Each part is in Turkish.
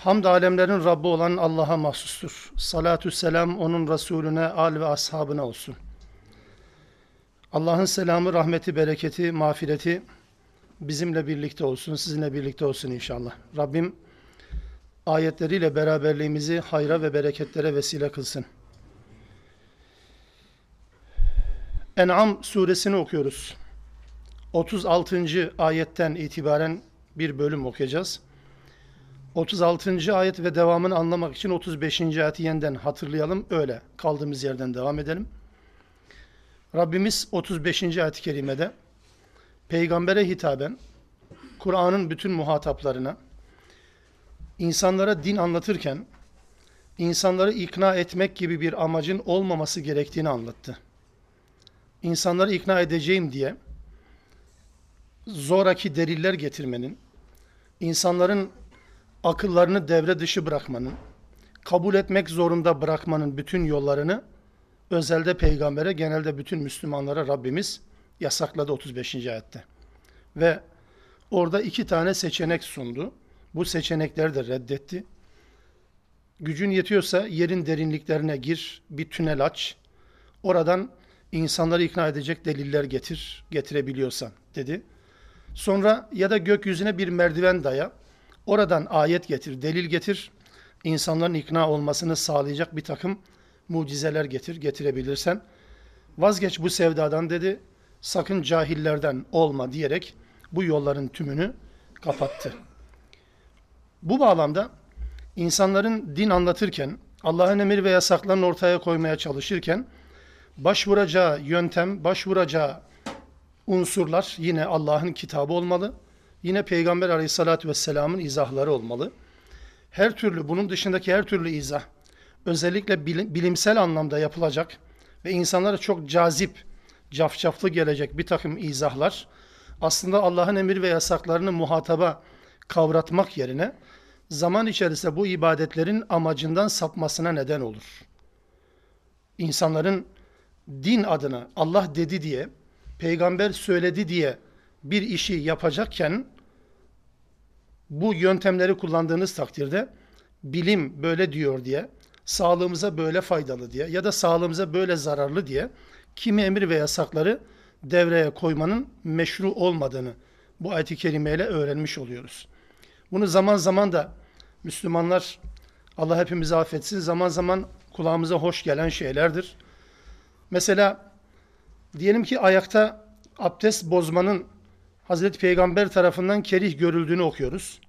Hamd alemlerin Rabbi olan Allah'a mahsustur. Salatü selam onun Resulüne, al ve ashabına olsun. Allah'ın selamı, rahmeti, bereketi, mağfireti bizimle birlikte olsun, sizinle birlikte olsun inşallah. Rabbim ayetleriyle beraberliğimizi hayra ve bereketlere vesile kılsın. En'am suresini okuyoruz. 36. ayetten itibaren bir bölüm okuyacağız. 36. ayet ve devamını anlamak için 35. ayeti yeniden hatırlayalım. Öyle kaldığımız yerden devam edelim. Rabbimiz 35. ayet-i kerimede peygambere hitaben Kur'an'ın bütün muhataplarına insanlara din anlatırken insanları ikna etmek gibi bir amacın olmaması gerektiğini anlattı. İnsanları ikna edeceğim diye zoraki deliller getirmenin, insanların akıllarını devre dışı bırakmanın, kabul etmek zorunda bırakmanın bütün yollarını özelde peygambere, genelde bütün Müslümanlara Rabbimiz yasakladı 35. ayette. Ve orada iki tane seçenek sundu. Bu seçenekleri de reddetti. Gücün yetiyorsa yerin derinliklerine gir, bir tünel aç. Oradan insanları ikna edecek deliller getir, getirebiliyorsan dedi. Sonra ya da gökyüzüne bir merdiven daya. Oradan ayet getir, delil getir. İnsanların ikna olmasını sağlayacak bir takım mucizeler getir, getirebilirsen. Vazgeç bu sevdadan dedi. Sakın cahillerden olma diyerek bu yolların tümünü kapattı. Bu bağlamda insanların din anlatırken, Allah'ın emir ve yasaklarını ortaya koymaya çalışırken başvuracağı yöntem, başvuracağı unsurlar yine Allah'ın kitabı olmalı yine Peygamber aleyhissalatü vesselamın izahları olmalı. Her türlü, bunun dışındaki her türlü izah, özellikle bilimsel anlamda yapılacak ve insanlara çok cazip, cafcaflı gelecek bir takım izahlar, aslında Allah'ın emir ve yasaklarını muhataba kavratmak yerine, zaman içerisinde bu ibadetlerin amacından sapmasına neden olur. İnsanların din adına Allah dedi diye, peygamber söyledi diye bir işi yapacakken bu yöntemleri kullandığınız takdirde bilim böyle diyor diye, sağlığımıza böyle faydalı diye ya da sağlığımıza böyle zararlı diye kimi emir ve yasakları devreye koymanın meşru olmadığını bu ayet-i kerimeyle öğrenmiş oluyoruz. Bunu zaman zaman da Müslümanlar Allah hepimizi affetsin zaman zaman kulağımıza hoş gelen şeylerdir. Mesela diyelim ki ayakta abdest bozmanın Hazreti Peygamber tarafından kerih görüldüğünü okuyoruz.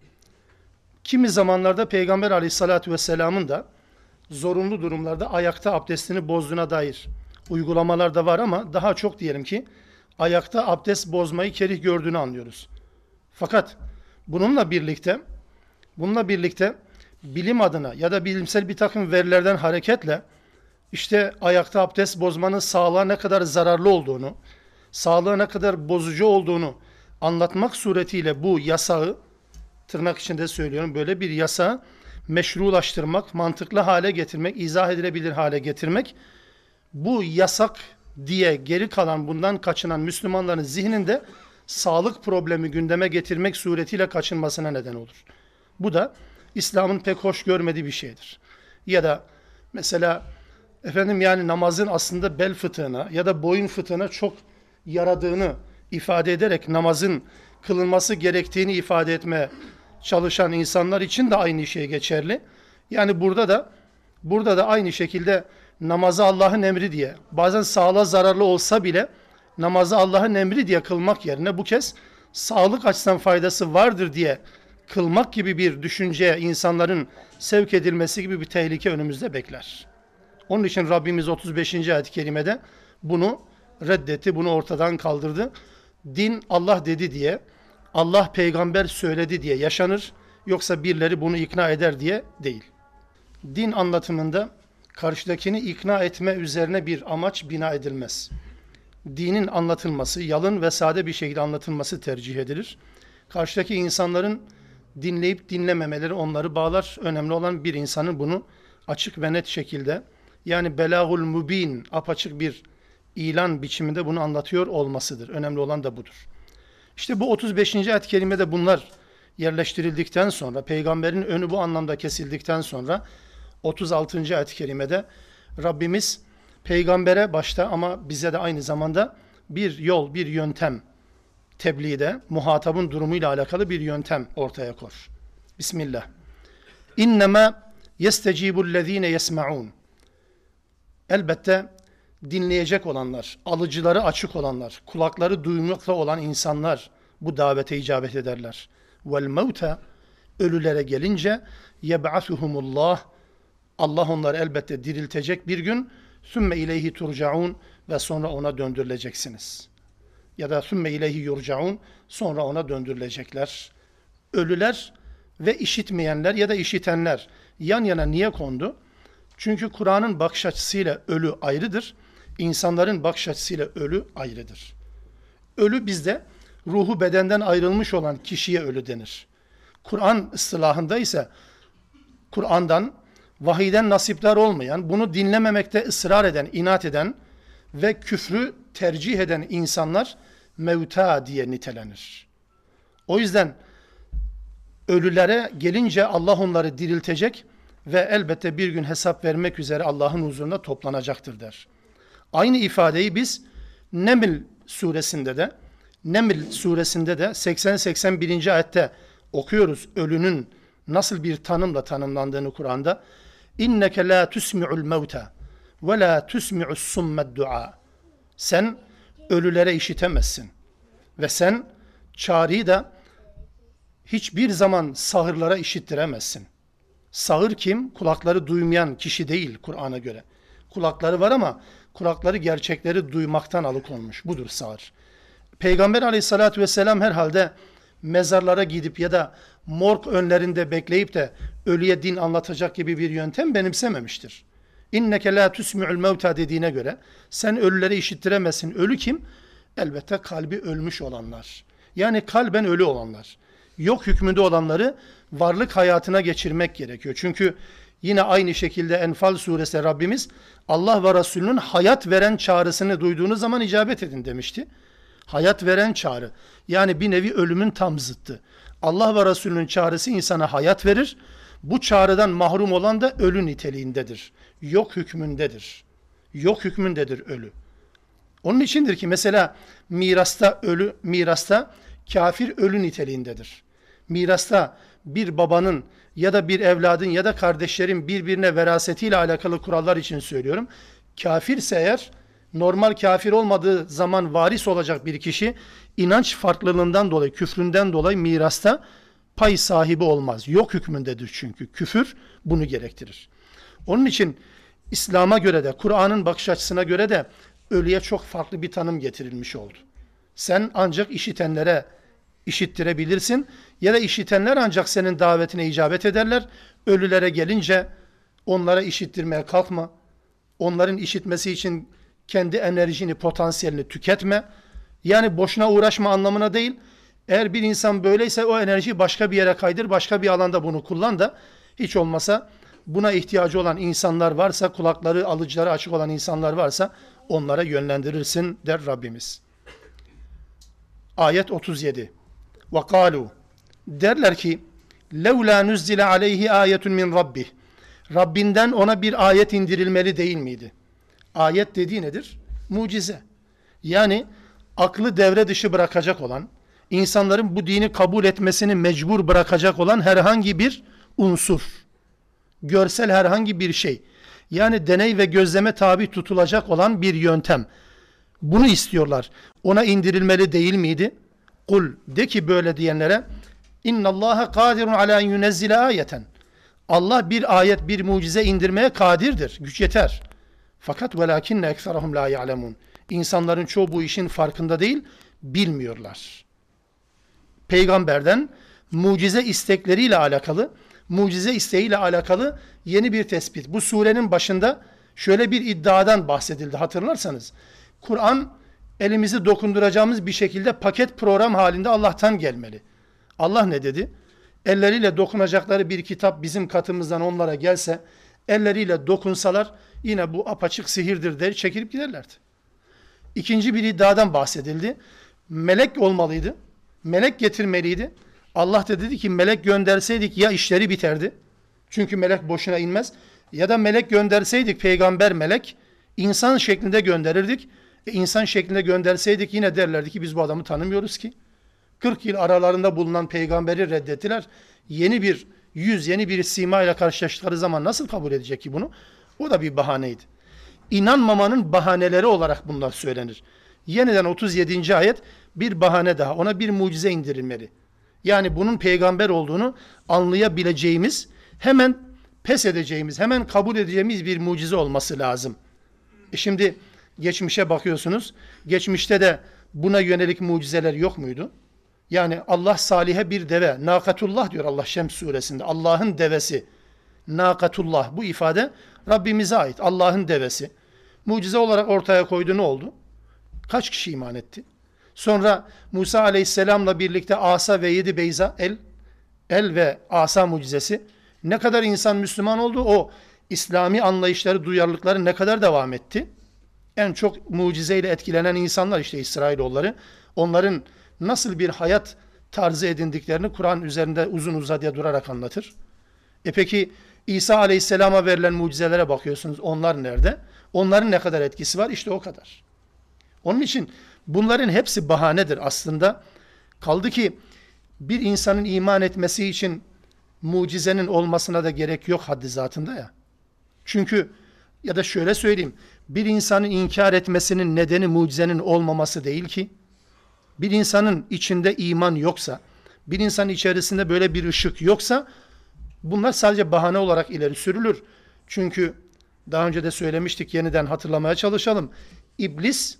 Kimi zamanlarda Peygamber aleyhissalatü vesselamın da zorunlu durumlarda ayakta abdestini bozduğuna dair uygulamalar da var ama daha çok diyelim ki ayakta abdest bozmayı kerih gördüğünü anlıyoruz. Fakat bununla birlikte bununla birlikte bilim adına ya da bilimsel bir takım verilerden hareketle işte ayakta abdest bozmanın sağlığa ne kadar zararlı olduğunu, sağlığa ne kadar bozucu olduğunu anlatmak suretiyle bu yasağı tırnak içinde söylüyorum böyle bir yasa meşrulaştırmak, mantıklı hale getirmek, izah edilebilir hale getirmek bu yasak diye geri kalan bundan kaçınan Müslümanların zihninde sağlık problemi gündeme getirmek suretiyle kaçınmasına neden olur. Bu da İslam'ın pek hoş görmediği bir şeydir. Ya da mesela efendim yani namazın aslında bel fıtığına ya da boyun fıtığına çok yaradığını ifade ederek namazın kılınması gerektiğini ifade etmeye çalışan insanlar için de aynı şey geçerli. Yani burada da burada da aynı şekilde namazı Allah'ın emri diye bazen sağlığa zararlı olsa bile namazı Allah'ın emri diye kılmak yerine bu kez sağlık açısından faydası vardır diye kılmak gibi bir düşünceye insanların sevk edilmesi gibi bir tehlike önümüzde bekler. Onun için Rabbimiz 35. ayet-i kerimede bunu reddetti, bunu ortadan kaldırdı din Allah dedi diye, Allah peygamber söyledi diye yaşanır. Yoksa birileri bunu ikna eder diye değil. Din anlatımında karşıdakini ikna etme üzerine bir amaç bina edilmez. Dinin anlatılması, yalın ve sade bir şekilde anlatılması tercih edilir. Karşıdaki insanların dinleyip dinlememeleri onları bağlar. Önemli olan bir insanın bunu açık ve net şekilde yani belagul mubin apaçık bir ilan biçiminde bunu anlatıyor olmasıdır. Önemli olan da budur. İşte bu 35. ayet kerimede bunlar yerleştirildikten sonra, peygamberin önü bu anlamda kesildikten sonra 36. ayet-i kerimede Rabbimiz peygambere başta ama bize de aynı zamanda bir yol, bir yöntem tebliğde muhatabın durumuyla alakalı bir yöntem ortaya kor. Bismillah. İnnemâ yestecibüllezîne yesma'un. Elbette dinleyecek olanlar, alıcıları açık olanlar, kulakları duymakta olan insanlar bu davete icabet ederler. Vel mevte ölülere gelince yeb'asuhumullah Allah onları elbette diriltecek bir gün sümme ileyhi turcaun ve sonra ona döndürüleceksiniz. Ya da sümme ileyhi yurcaun sonra ona döndürülecekler. Ölüler ve işitmeyenler ya da işitenler yan yana niye kondu? Çünkü Kur'an'ın bakış açısıyla ölü ayrıdır. İnsanların bakış açısıyla ölü ayrıdır. Ölü bizde ruhu bedenden ayrılmış olan kişiye ölü denir. Kur'an ıstılahında ise Kur'an'dan vahiden nasipler olmayan, bunu dinlememekte ısrar eden, inat eden ve küfrü tercih eden insanlar mevta diye nitelenir. O yüzden ölülere gelince Allah onları diriltecek ve elbette bir gün hesap vermek üzere Allah'ın huzurunda toplanacaktır der. Aynı ifadeyi biz Neml suresinde de Neml suresinde de 80-81. ayette okuyoruz ölünün nasıl bir tanımla tanımlandığını Kur'an'da. İnneke la tusmi'ul mevta ve la tusmi'us summed dua. Sen ölülere işitemezsin. Ve sen çağrıyı da hiçbir zaman sahırlara işittiremezsin. Sağır kim? Kulakları duymayan kişi değil Kur'an'a göre. Kulakları var ama kulakları gerçekleri duymaktan alıkonmuş. Budur sağır. Peygamber aleyhissalatü vesselam herhalde mezarlara gidip ya da morg önlerinde bekleyip de ölüye din anlatacak gibi bir yöntem benimsememiştir. İnneke la tusmi'ul mevta dediğine göre sen ölüleri işittiremezsin. Ölü kim? Elbette kalbi ölmüş olanlar. Yani kalben ölü olanlar. Yok hükmünde olanları varlık hayatına geçirmek gerekiyor. Çünkü yine aynı şekilde Enfal suresi Rabbimiz Allah ve Resulünün hayat veren çağrısını duyduğunuz zaman icabet edin demişti. Hayat veren çağrı. Yani bir nevi ölümün tam zıttı. Allah ve Resulünün çağrısı insana hayat verir. Bu çağrıdan mahrum olan da ölü niteliğindedir. Yok hükmündedir. Yok hükmündedir ölü. Onun içindir ki mesela mirasta ölü mirasta kafir ölü niteliğindedir. Mirasta bir babanın ya da bir evladın ya da kardeşlerin birbirine verasetiyle alakalı kurallar için söylüyorum. Kafirse eğer normal kafir olmadığı zaman varis olacak bir kişi inanç farklılığından dolayı, küfründen dolayı mirasta pay sahibi olmaz. Yok hükmündedir çünkü. Küfür bunu gerektirir. Onun için İslam'a göre de, Kur'an'ın bakış açısına göre de ölüye çok farklı bir tanım getirilmiş oldu. Sen ancak işitenlere işittirebilirsin ya da işitenler ancak senin davetine icabet ederler. Ölülere gelince onlara işittirmeye kalkma. Onların işitmesi için kendi enerjini, potansiyelini tüketme. Yani boşuna uğraşma anlamına değil. Eğer bir insan böyleyse o enerjiyi başka bir yere kaydır, başka bir alanda bunu kullan da hiç olmasa buna ihtiyacı olan insanlar varsa, kulakları, alıcıları açık olan insanlar varsa onlara yönlendirirsin der Rabbimiz. Ayet 37. Kalu derler ki levla nuzzile aleyhi ayetun min rabbih. Rabbinden ona bir ayet indirilmeli değil miydi? Ayet dediği nedir? Mucize. Yani aklı devre dışı bırakacak olan, insanların bu dini kabul etmesini mecbur bırakacak olan herhangi bir unsur. Görsel herhangi bir şey. Yani deney ve gözleme tabi tutulacak olan bir yöntem. Bunu istiyorlar. Ona indirilmeli değil miydi? Kul de ki böyle diyenlere İnna Allaha kadirun ala yunezzile ayeten. Allah bir ayet, bir mucize indirmeye kadirdir. Güç yeter. Fakat velakinne ekserahum la ya'lemun. İnsanların çoğu bu işin farkında değil, bilmiyorlar. Peygamberden mucize istekleriyle alakalı mucize isteğiyle alakalı yeni bir tespit. Bu surenin başında şöyle bir iddiadan bahsedildi hatırlarsanız. Kur'an elimizi dokunduracağımız bir şekilde paket program halinde Allah'tan gelmeli. Allah ne dedi? Elleriyle dokunacakları bir kitap bizim katımızdan onlara gelse, elleriyle dokunsalar yine bu apaçık sihirdir der çekilip giderlerdi. İkinci bir iddiadan bahsedildi. Melek olmalıydı. Melek getirmeliydi. Allah da dedi ki melek gönderseydik ya işleri biterdi. Çünkü melek boşuna inmez. Ya da melek gönderseydik peygamber melek insan şeklinde gönderirdik. E insan şeklinde gönderseydik yine derlerdi ki biz bu adamı tanımıyoruz ki. 40 yıl aralarında bulunan peygamberi reddettiler. Yeni bir yüz, yeni bir sima ile karşılaştıkları zaman nasıl kabul edecek ki bunu? O da bir bahaneydi. İnanmamanın bahaneleri olarak bunlar söylenir. Yeniden 37. ayet bir bahane daha. Ona bir mucize indirilmeli. Yani bunun peygamber olduğunu anlayabileceğimiz, hemen pes edeceğimiz, hemen kabul edeceğimiz bir mucize olması lazım. E şimdi geçmişe bakıyorsunuz. Geçmişte de buna yönelik mucizeler yok muydu? Yani Allah Salih'e bir deve, nakatullah diyor Allah Şems suresinde. Allah'ın devesi. Nakatullah bu ifade Rabbimize ait. Allah'ın devesi. Mucize olarak ortaya koydu ne oldu? Kaç kişi iman etti? Sonra Musa aleyhisselamla birlikte asa ve yedi beyza el, el ve asa mucizesi. Ne kadar insan Müslüman oldu o İslami anlayışları, duyarlılıkları ne kadar devam etti? En çok mucizeyle etkilenen insanlar işte İsrailoğulları. Onların nasıl bir hayat tarzı edindiklerini Kur'an üzerinde uzun uzadıya durarak anlatır. E peki İsa Aleyhisselam'a verilen mucizelere bakıyorsunuz. Onlar nerede? Onların ne kadar etkisi var? İşte o kadar. Onun için bunların hepsi bahanedir aslında. Kaldı ki bir insanın iman etmesi için mucizenin olmasına da gerek yok haddi zatında ya. Çünkü ya da şöyle söyleyeyim. Bir insanın inkar etmesinin nedeni mucizenin olmaması değil ki. Bir insanın içinde iman yoksa, bir insanın içerisinde böyle bir ışık yoksa bunlar sadece bahane olarak ileri sürülür. Çünkü daha önce de söylemiştik yeniden hatırlamaya çalışalım. İblis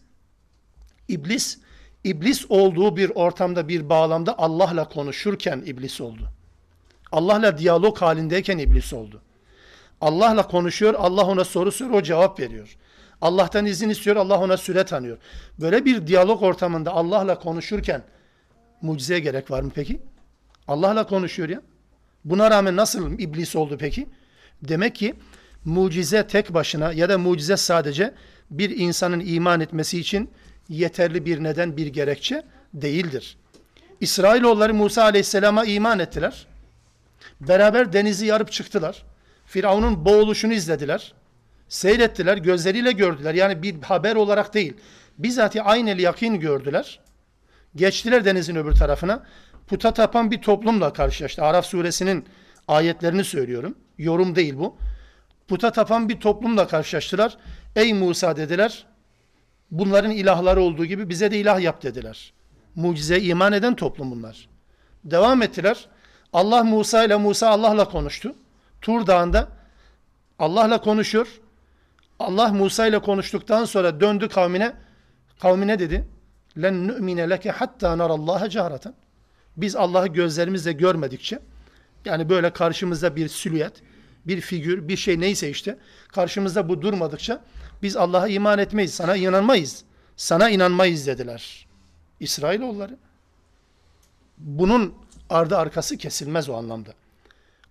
İblis iblis olduğu bir ortamda bir bağlamda Allah'la konuşurken iblis oldu. Allah'la diyalog halindeyken iblis oldu. Allah'la konuşuyor, Allah ona soru soruyor, o cevap veriyor. Allah'tan izin istiyor, Allah ona süre tanıyor. Böyle bir diyalog ortamında Allah'la konuşurken mucizeye gerek var mı peki? Allah'la konuşuyor ya. Buna rağmen nasıl iblis oldu peki? Demek ki mucize tek başına ya da mucize sadece bir insanın iman etmesi için yeterli bir neden, bir gerekçe değildir. İsrailoğulları Musa Aleyhisselam'a iman ettiler. Beraber denizi yarıp çıktılar. Firavun'un boğuluşunu izlediler. Seyrettiler, gözleriyle gördüler. Yani bir haber olarak değil. Bizzati aynel yakin gördüler. Geçtiler denizin öbür tarafına. Puta tapan bir toplumla karşılaştı. Araf suresinin ayetlerini söylüyorum. Yorum değil bu. Puta tapan bir toplumla karşılaştılar. Ey Musa dediler. Bunların ilahları olduğu gibi bize de ilah yap dediler. Mucize iman eden toplum bunlar. Devam ettiler. Allah Musa ile Musa Allah'la konuştu. Tur Dağı'nda Allah'la konuşuyor. Allah Musa ile konuştuktan sonra döndü kavmine. Kavmine dedi. Len nu'mine leke hatta narallaha cahratan. Biz Allah'ı gözlerimizle görmedikçe yani böyle karşımızda bir silüet, bir figür, bir şey neyse işte karşımızda bu durmadıkça biz Allah'a iman etmeyiz, sana inanmayız. Sana inanmayız dediler. İsrailoğulları. Bunun ardı arkası kesilmez o anlamda.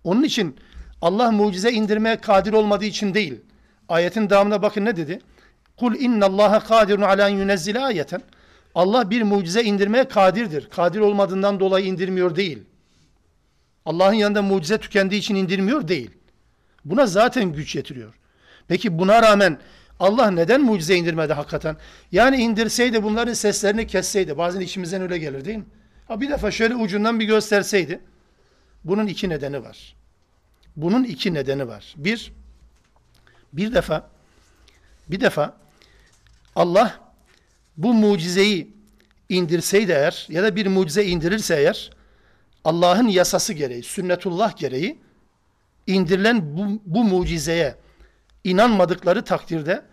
Onun için Allah mucize indirmeye kadir olmadığı için değil. Ayetin devamına bakın ne dedi? Kul innallaha kadirun ala yunezzile ayeten. Allah bir mucize indirmeye kadirdir. Kadir olmadığından dolayı indirmiyor değil. Allah'ın yanında mucize tükendiği için indirmiyor değil. Buna zaten güç yetiriyor. Peki buna rağmen Allah neden mucize indirmedi hakikaten? Yani indirseydi bunların seslerini kesseydi. Bazen içimizden öyle gelir değil mi? Ha bir defa şöyle ucundan bir gösterseydi. Bunun iki nedeni var. Bunun iki nedeni var. Bir, bir defa, bir defa Allah bu mucizeyi indirseydi eğer ya da bir mucize indirirse eğer Allah'ın yasası gereği, sünnetullah gereği indirilen bu, bu mucizeye inanmadıkları takdirde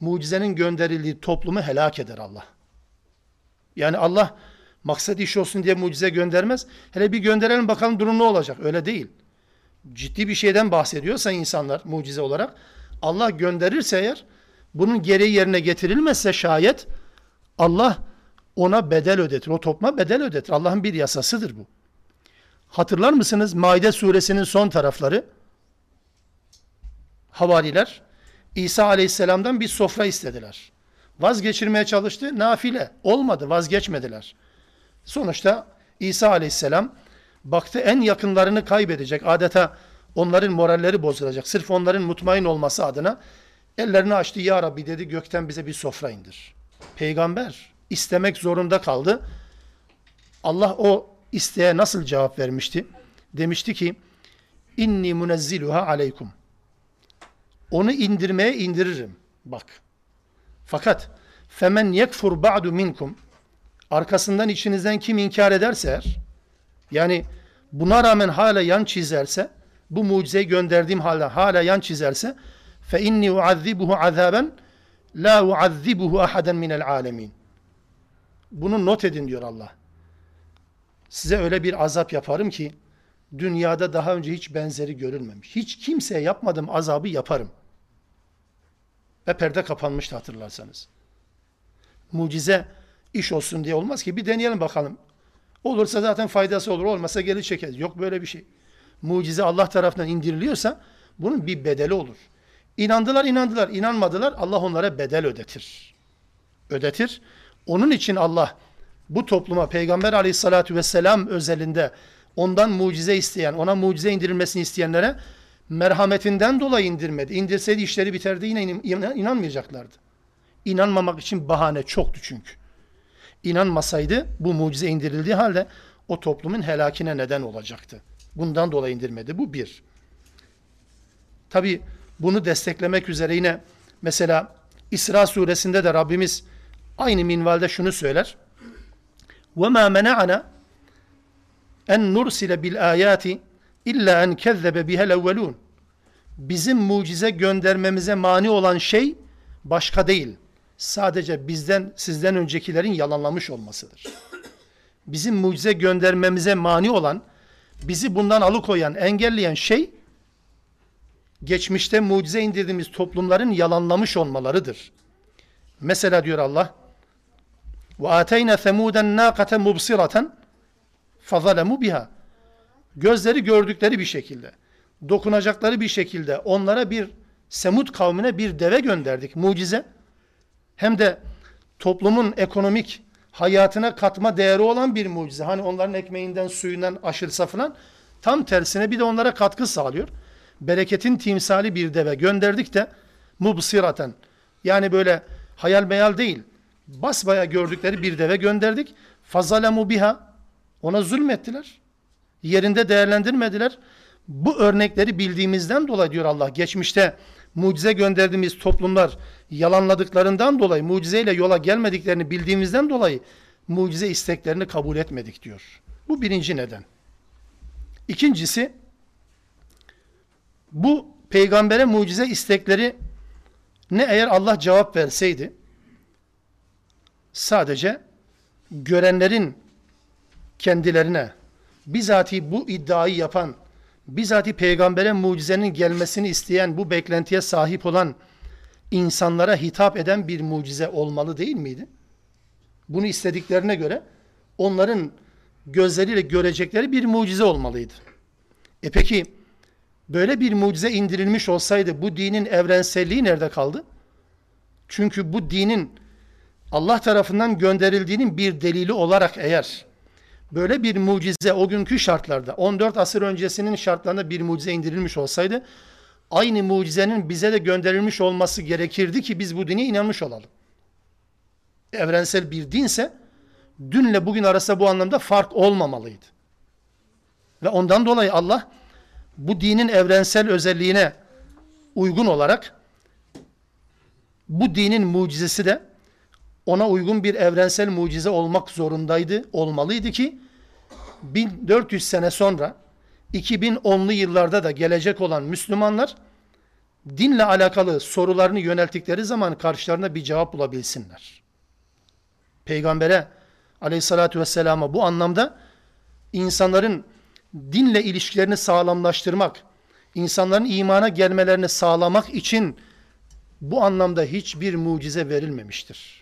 mucizenin gönderildiği toplumu helak eder Allah. Yani Allah maksat iş olsun diye mucize göndermez. Hele bir gönderelim bakalım durum ne olacak. Öyle değil. ciddi bir şeyden bahsediyorsa insanlar mucize olarak Allah gönderirse eğer bunun gereği yerine getirilmezse şayet Allah ona bedel ödetir. O topluma bedel ödetir. Allah'ın bir yasasıdır bu. Hatırlar mısınız? Maide suresinin son tarafları havariler İsa aleyhisselamdan bir sofra istediler. Vazgeçirmeye çalıştı. Nafile. Olmadı. Vazgeçmediler. Sonuçta İsa aleyhisselam baktı en yakınlarını kaybedecek. Adeta onların moralleri bozulacak. Sırf onların mutmain olması adına ellerini açtı. Ya Rabbi dedi gökten bize bir sofra indir. Peygamber istemek zorunda kaldı. Allah o isteğe nasıl cevap vermişti? Demişti ki inni munezziluha aleykum. Onu indirmeye indiririm. Bak. Fakat femen yekfur ba'du minkum arkasından içinizden kim inkar ederse eğer, yani buna rağmen hala yan çizerse bu mucizeyi gönderdiğim halde hala yan çizerse fe inni uazzibuhu azaben la uazzibuhu ahaden minel alemin. Bunu not edin diyor Allah. Size öyle bir azap yaparım ki dünyada daha önce hiç benzeri görülmemiş. Hiç kimseye yapmadığım azabı yaparım. Ve perde kapanmıştı hatırlarsanız. Mucize iş olsun diye olmaz ki. Bir deneyelim bakalım. Olursa zaten faydası olur. Olmasa geri çekeriz. Yok böyle bir şey. Mucize Allah tarafından indiriliyorsa bunun bir bedeli olur. İnandılar inandılar. inanmadılar Allah onlara bedel ödetir. Ödetir. Onun için Allah bu topluma Peygamber aleyhissalatü vesselam özelinde ondan mucize isteyen, ona mucize indirilmesini isteyenlere merhametinden dolayı indirmedi. İndirseydi işleri biterdi yine inanmayacaklardı. İnanmamak için bahane çoktu çünkü. İnanmasaydı bu mucize indirildiği halde o toplumun helakine neden olacaktı. Bundan dolayı indirmedi. Bu bir. Tabi bunu desteklemek üzere yine mesela İsra suresinde de Rabbimiz aynı minvalde şunu söyler. وَمَا مَنَعَنَا en nursile bil ayati illa en kezzebe bihel evvelun. Bizim mucize göndermemize mani olan şey başka değil sadece bizden sizden öncekilerin yalanlamış olmasıdır. Bizim mucize göndermemize mani olan, bizi bundan alıkoyan, engelleyen şey geçmişte mucize indirdiğimiz toplumların yalanlamış olmalarıdır. Mesela diyor Allah ve ateyna semuden naqate mubsiratan fazalemu biha. Gözleri gördükleri bir şekilde, dokunacakları bir şekilde onlara bir Semud kavmine bir deve gönderdik. Mucize hem de toplumun ekonomik hayatına katma değeri olan bir mucize. Hani onların ekmeğinden, suyundan aşırsa falan tam tersine bir de onlara katkı sağlıyor. Bereketin timsali bir deve gönderdik de mubsiraten yani böyle hayal meyal değil basbaya gördükleri bir deve gönderdik. Fazalemu biha ona zulmettiler. Yerinde değerlendirmediler. Bu örnekleri bildiğimizden dolayı diyor Allah geçmişte mucize gönderdiğimiz toplumlar yalanladıklarından dolayı, mucizeyle yola gelmediklerini bildiğimizden dolayı mucize isteklerini kabul etmedik diyor. Bu birinci neden. İkincisi, bu peygambere mucize istekleri ne eğer Allah cevap verseydi, sadece görenlerin kendilerine, bizatihi bu iddiayı yapan, bizatihi peygambere mucizenin gelmesini isteyen, bu beklentiye sahip olan insanlara hitap eden bir mucize olmalı değil miydi? Bunu istediklerine göre onların gözleriyle görecekleri bir mucize olmalıydı. E peki böyle bir mucize indirilmiş olsaydı bu dinin evrenselliği nerede kaldı? Çünkü bu dinin Allah tarafından gönderildiğinin bir delili olarak eğer böyle bir mucize o günkü şartlarda 14 asır öncesinin şartlarında bir mucize indirilmiş olsaydı aynı mucizenin bize de gönderilmiş olması gerekirdi ki biz bu dine inanmış olalım. Evrensel bir dinse dünle bugün arasında bu anlamda fark olmamalıydı. Ve ondan dolayı Allah bu dinin evrensel özelliğine uygun olarak bu dinin mucizesi de ona uygun bir evrensel mucize olmak zorundaydı, olmalıydı ki 1400 sene sonra 2010'lu yıllarda da gelecek olan Müslümanlar dinle alakalı sorularını yönelttikleri zaman karşılarına bir cevap bulabilsinler. Peygambere aleyhissalatü vesselama bu anlamda insanların dinle ilişkilerini sağlamlaştırmak, insanların imana gelmelerini sağlamak için bu anlamda hiçbir mucize verilmemiştir.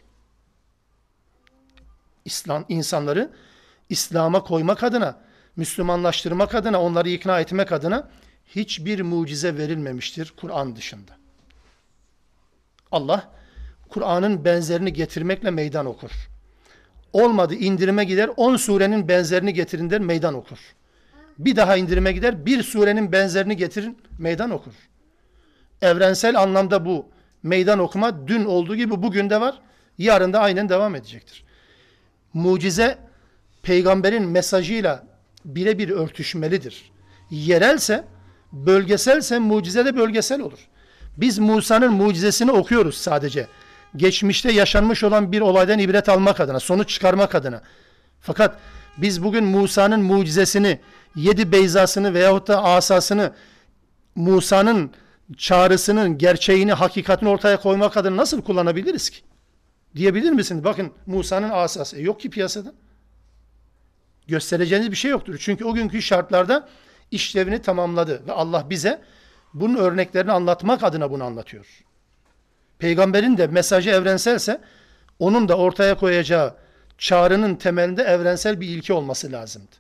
İslam insanları İslam'a koymak adına, Müslümanlaştırmak adına, onları ikna etmek adına hiçbir mucize verilmemiştir Kur'an dışında. Allah Kur'an'ın benzerini getirmekle meydan okur. Olmadı indirime gider 10 surenin benzerini getirin der meydan okur. Bir daha indirime gider bir surenin benzerini getirin meydan okur. Evrensel anlamda bu meydan okuma dün olduğu gibi bugün de var. Yarın da aynen devam edecektir. Mucize peygamberin mesajıyla birebir örtüşmelidir. Yerelse, bölgeselse mucize de bölgesel olur. Biz Musa'nın mucizesini okuyoruz sadece. Geçmişte yaşanmış olan bir olaydan ibret almak adına, sonuç çıkarmak adına. Fakat biz bugün Musa'nın mucizesini, yedi beyzasını veyahut da asasını, Musa'nın çağrısının gerçeğini, hakikatini ortaya koymak adına nasıl kullanabiliriz ki? Diyebilir misiniz? Bakın Musa'nın asası. E yok ki piyasada. Göstereceğiniz bir şey yoktur. Çünkü o günkü şartlarda işlevini tamamladı. Ve Allah bize bunun örneklerini anlatmak adına bunu anlatıyor. Peygamberin de mesajı evrenselse onun da ortaya koyacağı çağrının temelinde evrensel bir ilke olması lazımdı.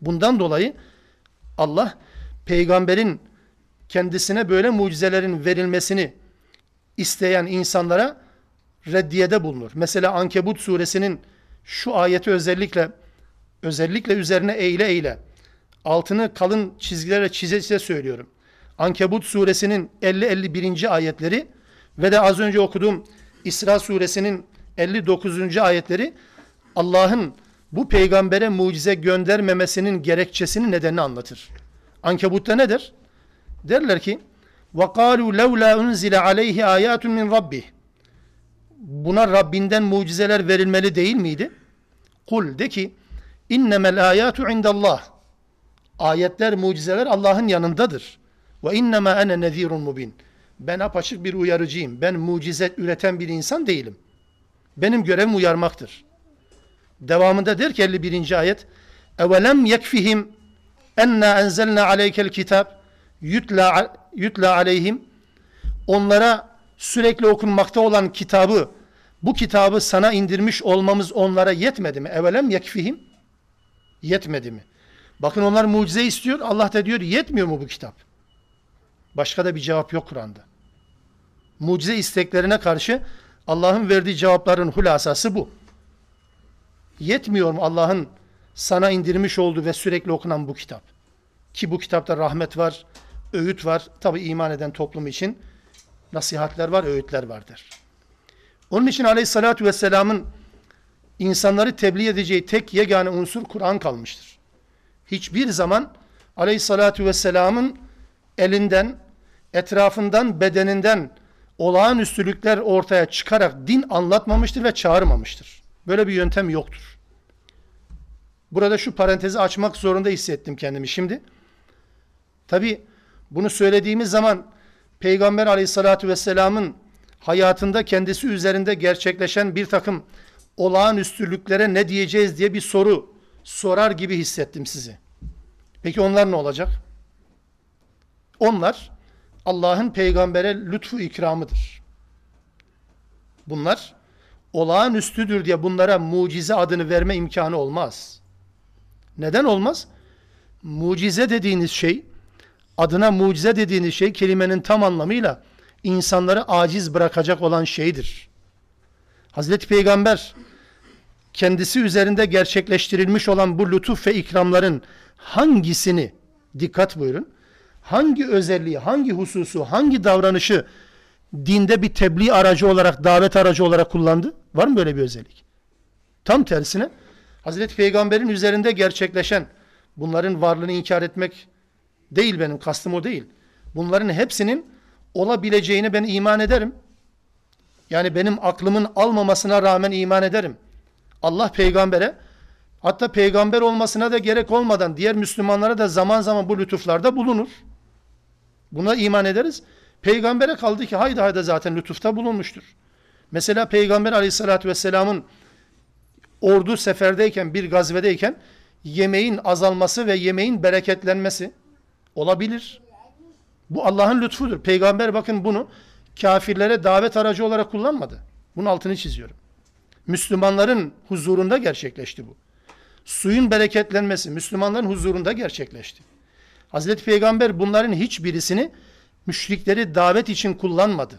Bundan dolayı Allah peygamberin kendisine böyle mucizelerin verilmesini isteyen insanlara reddiyede bulunur. Mesela Ankebut suresinin şu ayeti özellikle özellikle üzerine eğile eğile altını kalın çizgilerle çize çize söylüyorum. Ankebut suresinin 50-51. ayetleri ve de az önce okuduğum İsra suresinin 59. ayetleri Allah'ın bu peygambere mucize göndermemesinin gerekçesini nedenini anlatır. Ankebut'ta nedir? Derler ki وَقَالُوا لَوْلَا اُنْزِلَ عَلَيْهِ آيَاتٌ مِنْ رَبِّهِ Buna Rabbinden mucizeler verilmeli değil miydi? Kul de ki innemel ayatu indallah. Ayetler, mucizeler Allah'ın yanındadır. Ve innema ene nezirun mubin. Ben apaçık bir uyarıcıyım. Ben mucize üreten bir insan değilim. Benim görevim uyarmaktır. Devamında der ki 51. ayet Evelem yekfihim enna enzelna aleykel kitab yutla, yutla aleyhim onlara sürekli okunmakta olan kitabı bu kitabı sana indirmiş olmamız onlara yetmedi mi? Evelem yekfihim yetmedi mi? Bakın onlar mucize istiyor. Allah da diyor yetmiyor mu bu kitap? Başka da bir cevap yok Kur'an'da. Mucize isteklerine karşı Allah'ın verdiği cevapların hulasası bu. Yetmiyor mu Allah'ın sana indirmiş olduğu ve sürekli okunan bu kitap? Ki bu kitapta rahmet var, öğüt var. Tabi iman eden toplum için nasihatler var, öğütler vardır. Onun için aleyhissalatü vesselamın insanları tebliğ edeceği tek yegane unsur Kur'an kalmıştır. Hiçbir zaman aleyhissalatü vesselamın elinden, etrafından, bedeninden olağanüstülükler ortaya çıkarak din anlatmamıştır ve çağırmamıştır. Böyle bir yöntem yoktur. Burada şu parantezi açmak zorunda hissettim kendimi şimdi. Tabi bunu söylediğimiz zaman Peygamber aleyhissalatü vesselamın hayatında kendisi üzerinde gerçekleşen bir takım olağanüstülüklere ne diyeceğiz diye bir soru sorar gibi hissettim sizi. Peki onlar ne olacak? Onlar Allah'ın peygambere lütfu ikramıdır. Bunlar olağanüstüdür diye bunlara mucize adını verme imkanı olmaz. Neden olmaz? Mucize dediğiniz şey, adına mucize dediğiniz şey kelimenin tam anlamıyla insanları aciz bırakacak olan şeydir. Hazreti Peygamber kendisi üzerinde gerçekleştirilmiş olan bu lütuf ve ikramların hangisini dikkat buyurun. Hangi özelliği, hangi hususu, hangi davranışı dinde bir tebliğ aracı olarak, davet aracı olarak kullandı? Var mı böyle bir özellik? Tam tersine Hazreti Peygamber'in üzerinde gerçekleşen bunların varlığını inkar etmek değil benim kastım o değil. Bunların hepsinin olabileceğini ben iman ederim. Yani benim aklımın almamasına rağmen iman ederim. Allah peygambere hatta peygamber olmasına da gerek olmadan diğer Müslümanlara da zaman zaman bu lütuflarda bulunur. Buna iman ederiz. Peygambere kaldı ki haydi haydi zaten lütufta bulunmuştur. Mesela Peygamber aleyhissalatü vesselamın ordu seferdeyken bir gazvedeyken yemeğin azalması ve yemeğin bereketlenmesi olabilir. Bu Allah'ın lütfudur. Peygamber bakın bunu kafirlere davet aracı olarak kullanmadı. Bunun altını çiziyorum. Müslümanların huzurunda gerçekleşti bu. Suyun bereketlenmesi Müslümanların huzurunda gerçekleşti. Hazreti Peygamber bunların hiçbirisini müşrikleri davet için kullanmadı.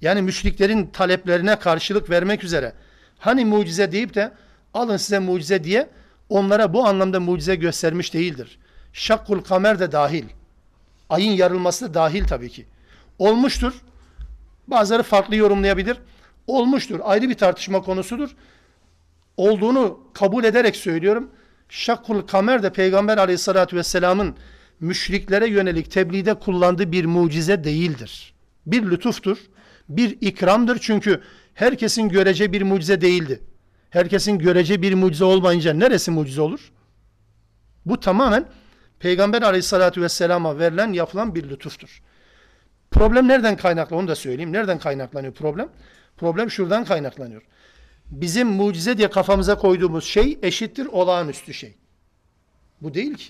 Yani müşriklerin taleplerine karşılık vermek üzere hani mucize deyip de alın size mucize diye onlara bu anlamda mucize göstermiş değildir. Şakkul kamer de dahil. Ayın yarılması da dahil tabii ki. Olmuştur. Bazıları farklı yorumlayabilir. Olmuştur. Ayrı bir tartışma konusudur. Olduğunu kabul ederek söylüyorum. Şakkul kamer de Peygamber aleyhissalatü vesselamın müşriklere yönelik tebliğde kullandığı bir mucize değildir. Bir lütuftur. Bir ikramdır çünkü herkesin görece bir mucize değildi. Herkesin görece bir mucize olmayınca neresi mucize olur? Bu tamamen Peygamber aleyhissalatü vesselama verilen yapılan bir lütuftur. Problem nereden kaynaklı onu da söyleyeyim. Nereden kaynaklanıyor problem? Problem şuradan kaynaklanıyor. Bizim mucize diye kafamıza koyduğumuz şey eşittir olağanüstü şey. Bu değil ki.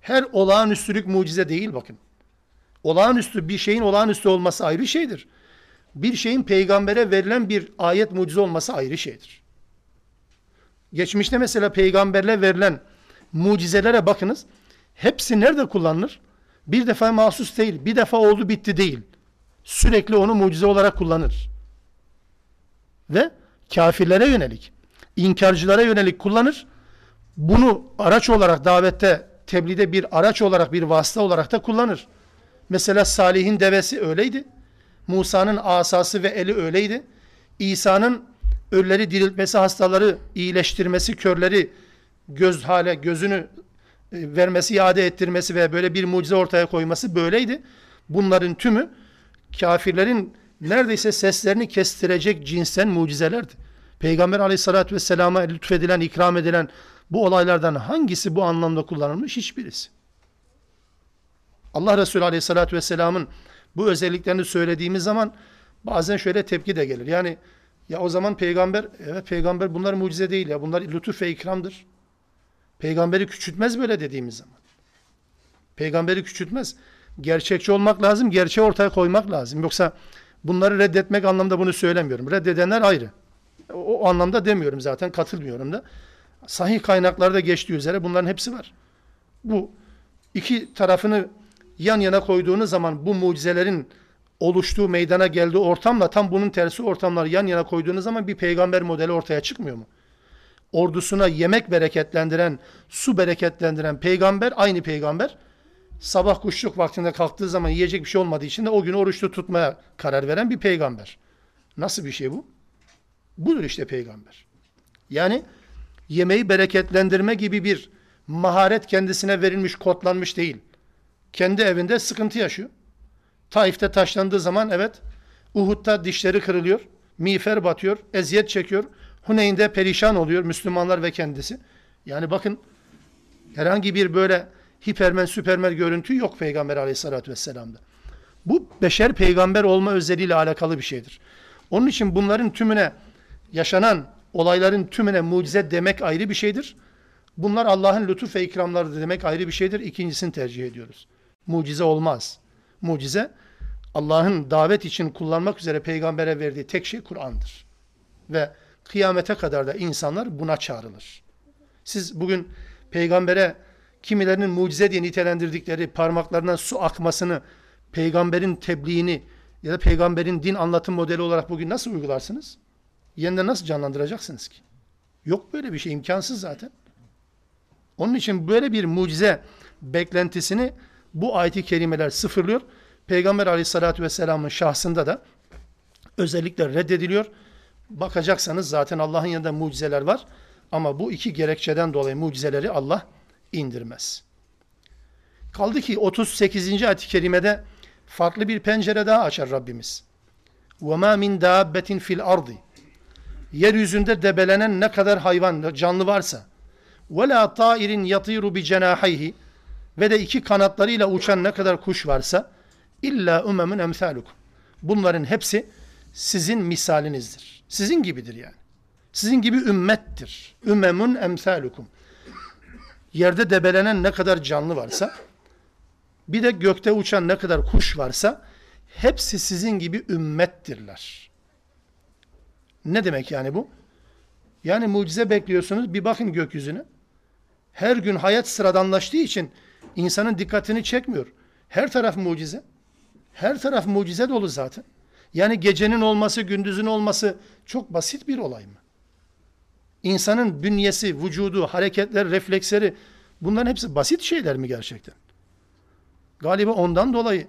Her olağanüstülük mucize değil bakın. Olağanüstü bir şeyin olağanüstü olması ayrı şeydir. Bir şeyin peygambere verilen bir ayet mucize olması ayrı şeydir. Geçmişte mesela peygamberle verilen mucizelere bakınız. Hepsi nerede kullanılır? Bir defa mahsus değil. Bir defa oldu bitti değil. Sürekli onu mucize olarak kullanır. Ve kafirlere yönelik, inkarcılara yönelik kullanır. Bunu araç olarak davette, tebliğde bir araç olarak, bir vasıta olarak da kullanır. Mesela Salih'in devesi öyleydi. Musa'nın asası ve eli öyleydi. İsa'nın ölüleri diriltmesi, hastaları iyileştirmesi, körleri göz hale, gözünü vermesi, iade ettirmesi ve böyle bir mucize ortaya koyması böyleydi. Bunların tümü kafirlerin neredeyse seslerini kestirecek cinsten mucizelerdi. Peygamber aleyhissalatü vesselama lütfedilen, ikram edilen bu olaylardan hangisi bu anlamda kullanılmış? Hiçbirisi. Allah Resulü aleyhissalatü vesselamın bu özelliklerini söylediğimiz zaman bazen şöyle tepki de gelir. Yani ya o zaman peygamber, evet peygamber bunlar mucize değil ya. Bunlar lütuf ve ikramdır. Peygamberi küçültmez böyle dediğimiz zaman. Peygamberi küçültmez. Gerçekçi olmak lazım, gerçeği ortaya koymak lazım. Yoksa bunları reddetmek anlamda bunu söylemiyorum. Reddedenler ayrı. O, o anlamda demiyorum zaten, katılmıyorum da. Sahih kaynaklarda geçtiği üzere bunların hepsi var. Bu iki tarafını yan yana koyduğunuz zaman bu mucizelerin oluştuğu, meydana geldiği ortamla tam bunun tersi ortamları yan yana koyduğunuz zaman bir peygamber modeli ortaya çıkmıyor mu? Ordusuna yemek bereketlendiren, su bereketlendiren peygamber aynı peygamber. Sabah kuşluk vaktinde kalktığı zaman yiyecek bir şey olmadığı için de o gün oruçlu tutmaya karar veren bir peygamber. Nasıl bir şey bu? Budur işte peygamber. Yani yemeği bereketlendirme gibi bir maharet kendisine verilmiş, kodlanmış değil. Kendi evinde sıkıntı yaşıyor. Taif'te taşlandığı zaman evet Uhud'da dişleri kırılıyor. Miğfer batıyor. Eziyet çekiyor. Huneyn'de perişan oluyor Müslümanlar ve kendisi. Yani bakın herhangi bir böyle hipermen süpermen görüntü yok Peygamber aleyhissalatü vesselam'da. Bu beşer peygamber olma özelliğiyle alakalı bir şeydir. Onun için bunların tümüne yaşanan olayların tümüne mucize demek ayrı bir şeydir. Bunlar Allah'ın lütuf ve ikramları demek ayrı bir şeydir. İkincisini tercih ediyoruz. Mucize olmaz. Mucize Allah'ın davet için kullanmak üzere peygambere verdiği tek şey Kur'an'dır. Ve kıyamete kadar da insanlar buna çağrılır. Siz bugün peygambere kimilerinin mucize diye nitelendirdikleri parmaklarından su akmasını, peygamberin tebliğini ya da peygamberin din anlatım modeli olarak bugün nasıl uygularsınız? Yeniden nasıl canlandıracaksınız ki? Yok böyle bir şey, imkansız zaten. Onun için böyle bir mucize beklentisini bu ayet-i kerimeler sıfırlıyor. Peygamber aleyhissalatü vesselamın şahsında da özellikle reddediliyor Bakacaksanız zaten Allah'ın yanında mucizeler var. Ama bu iki gerekçeden dolayı mucizeleri Allah indirmez. Kaldı ki 38. ayet-i kerimede farklı bir pencere daha açar Rabbimiz. وَمَا مِنْ دَابَّةٍ fil ardi. Yeryüzünde debelenen ne kadar hayvan, canlı varsa وَلَا طَائِرٍ يَطِيرُ بِجَنَاحَيْهِ ve de iki kanatlarıyla uçan ne kadar kuş varsa illa umemun emsalukum. Bunların hepsi sizin misalinizdir. Sizin gibidir yani. Sizin gibi ümmettir. Ümemun emsalukum. Yerde debelenen ne kadar canlı varsa Bir de gökte uçan ne kadar kuş varsa hepsi sizin gibi ümmettirler. Ne demek yani bu? Yani mucize bekliyorsunuz. Bir bakın gökyüzüne. Her gün hayat sıradanlaştığı için insanın dikkatini çekmiyor. Her taraf mucize. Her taraf mucize dolu zaten. Yani gecenin olması, gündüzün olması çok basit bir olay mı? İnsanın bünyesi, vücudu, hareketler, refleksleri bunların hepsi basit şeyler mi gerçekten? Galiba ondan dolayı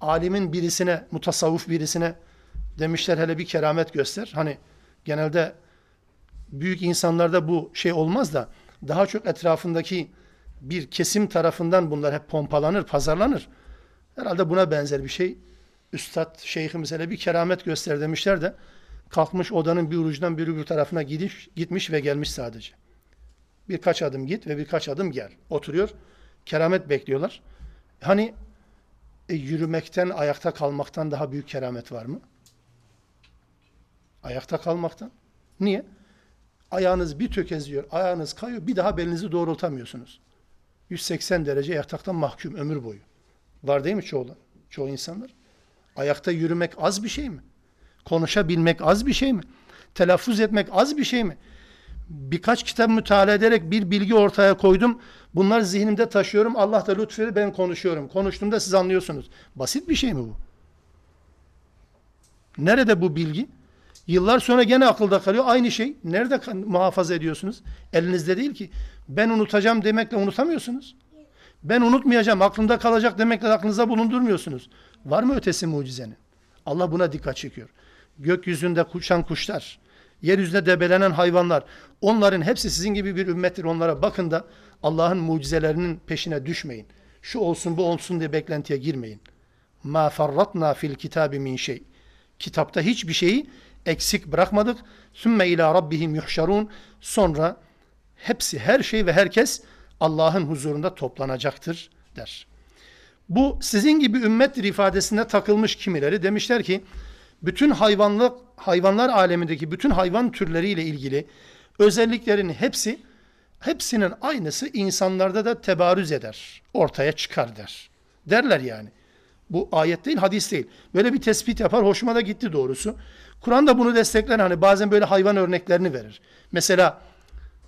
alimin birisine, mutasavvuf birisine demişler hele bir keramet göster. Hani genelde büyük insanlarda bu şey olmaz da daha çok etrafındaki bir kesim tarafından bunlar hep pompalanır, pazarlanır. Herhalde buna benzer bir şey. Üstad şeyhimiz hele bir keramet göster demişler de kalkmış odanın bir ucundan bir öbür tarafına gidiş, gitmiş ve gelmiş sadece. Birkaç adım git ve birkaç adım gel. Oturuyor. Keramet bekliyorlar. Hani e, yürümekten, ayakta kalmaktan daha büyük keramet var mı? Ayakta kalmaktan. Niye? Ayağınız bir tökezliyor, ayağınız kayıyor, bir daha belinizi doğrultamıyorsunuz. 180 derece yataktan mahkum ömür boyu. Var değil mi çoğu, çoğu insanlar? Ayakta yürümek az bir şey mi? Konuşabilmek az bir şey mi? Telaffuz etmek az bir şey mi? Birkaç kitap müteala ederek bir bilgi ortaya koydum. Bunlar zihnimde taşıyorum. Allah da lütfedi ben konuşuyorum. Konuştuğumda siz anlıyorsunuz. Basit bir şey mi bu? Nerede bu bilgi? Yıllar sonra gene akılda kalıyor. Aynı şey. Nerede muhafaza ediyorsunuz? Elinizde değil ki. Ben unutacağım demekle unutamıyorsunuz. Ben unutmayacağım, aklımda kalacak demekle aklınıza bulundurmuyorsunuz. Var mı ötesi mucizenin? Allah buna dikkat çekiyor. Gökyüzünde uçan kuşlar, yeryüzünde debelenen hayvanlar, onların hepsi sizin gibi bir ümmettir. Onlara bakın da Allah'ın mucizelerinin peşine düşmeyin. Şu olsun bu olsun diye beklentiye girmeyin. Ma farratna fil kitabi min şey. Kitapta hiçbir şeyi eksik bırakmadık. Sümme ila rabbihim yuhşarun. Sonra hepsi, her şey ve herkes Allah'ın huzurunda toplanacaktır der. Bu sizin gibi ümmettir ifadesine takılmış kimileri demişler ki bütün hayvanlık hayvanlar alemindeki bütün hayvan türleriyle ilgili özelliklerin hepsi hepsinin aynısı insanlarda da tebarüz eder. Ortaya çıkar der. Derler yani. Bu ayet değil, hadis değil. Böyle bir tespit yapar. Hoşuma da gitti doğrusu. Kur'an da bunu destekler. Hani bazen böyle hayvan örneklerini verir. Mesela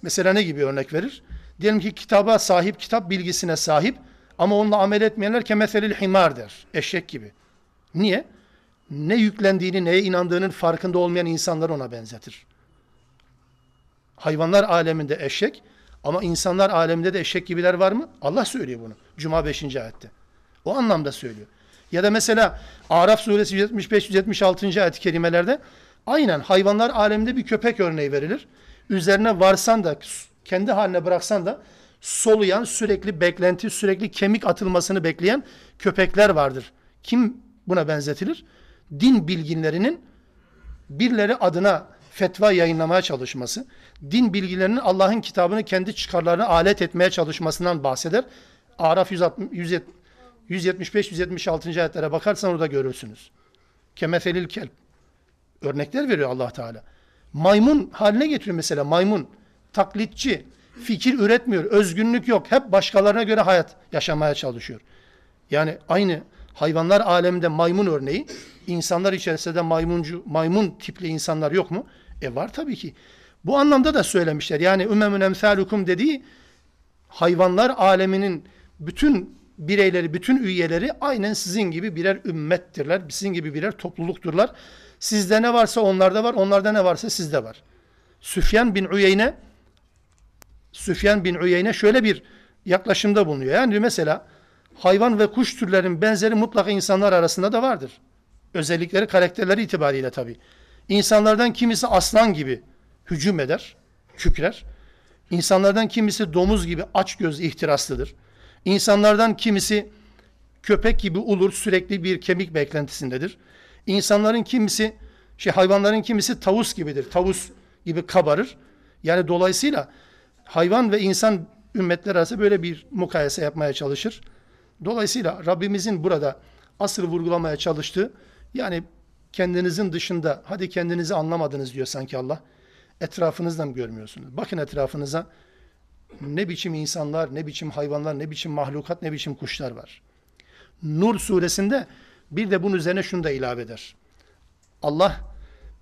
mesela ne gibi örnek verir? Diyelim ki kitaba sahip, kitap bilgisine sahip ama onunla amel etmeyenler kemeselil himar der. Eşek gibi. Niye? Ne yüklendiğini, neye inandığının farkında olmayan insanlar ona benzetir. Hayvanlar aleminde eşek ama insanlar aleminde de eşek gibiler var mı? Allah söylüyor bunu. Cuma 5. ayette. O anlamda söylüyor. Ya da mesela Araf suresi 175-176. ayet-i kerimelerde aynen hayvanlar aleminde bir köpek örneği verilir. Üzerine varsan da kendi haline bıraksan da soluyan, sürekli beklenti, sürekli kemik atılmasını bekleyen köpekler vardır. Kim buna benzetilir? Din bilginlerinin birileri adına fetva yayınlamaya çalışması, din bilgilerinin Allah'ın kitabını kendi çıkarlarına alet etmeye çalışmasından bahseder. Araf 175-176. ayetlere bakarsan orada görürsünüz. Kemefelil kelp. Örnekler veriyor allah Teala. Maymun haline getiriyor mesela maymun taklitçi, fikir üretmiyor, özgünlük yok. Hep başkalarına göre hayat yaşamaya çalışıyor. Yani aynı hayvanlar aleminde maymun örneği, insanlar içerisinde maymuncu, maymun tipli insanlar yok mu? E var tabii ki. Bu anlamda da söylemişler. Yani ümemun emsalukum dediği hayvanlar aleminin bütün bireyleri, bütün üyeleri aynen sizin gibi birer ümmettirler. Sizin gibi birer toplulukturlar. Sizde ne varsa onlarda var, onlarda ne varsa sizde var. Süfyan bin Uyeyne Süfyan bin Uyeyne şöyle bir yaklaşımda bulunuyor. Yani mesela hayvan ve kuş türlerinin benzeri mutlaka insanlar arasında da vardır. Özellikleri, karakterleri itibariyle tabi. İnsanlardan kimisi aslan gibi hücum eder, kükrer. İnsanlardan kimisi domuz gibi aç göz ihtiraslıdır. İnsanlardan kimisi köpek gibi ulur, sürekli bir kemik beklentisindedir. İnsanların kimisi, şey hayvanların kimisi tavus gibidir. Tavus gibi kabarır. Yani dolayısıyla hayvan ve insan ümmetler arası böyle bir mukayese yapmaya çalışır. Dolayısıyla Rabbimizin burada asıl vurgulamaya çalıştığı yani kendinizin dışında hadi kendinizi anlamadınız diyor sanki Allah. Etrafınızdan mı görmüyorsunuz? Bakın etrafınıza ne biçim insanlar, ne biçim hayvanlar, ne biçim mahlukat, ne biçim kuşlar var. Nur suresinde bir de bunun üzerine şunu da ilave eder. Allah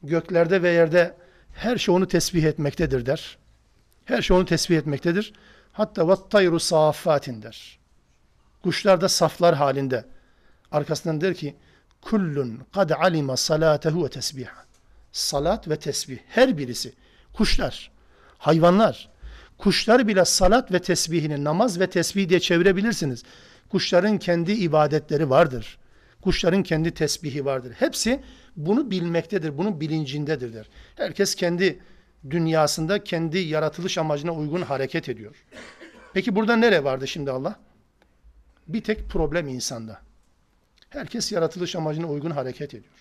göklerde ve yerde her şey onu tesbih etmektedir der. Her şey onu tesbih etmektedir. Hatta vattayru saffatin der. Kuşlar da saflar halinde. Arkasından der ki kullun kad alima salatehu ve tesbiha. Salat ve tesbih her birisi. Kuşlar, hayvanlar. Kuşlar bile salat ve tesbihini namaz ve tesbih diye çevirebilirsiniz. Kuşların kendi ibadetleri vardır. Kuşların kendi tesbihi vardır. Hepsi bunu bilmektedir, bunun bilincindedir der. Herkes kendi dünyasında kendi yaratılış amacına uygun hareket ediyor. Peki burada nereye vardı şimdi Allah? Bir tek problem insanda. Herkes yaratılış amacına uygun hareket ediyor.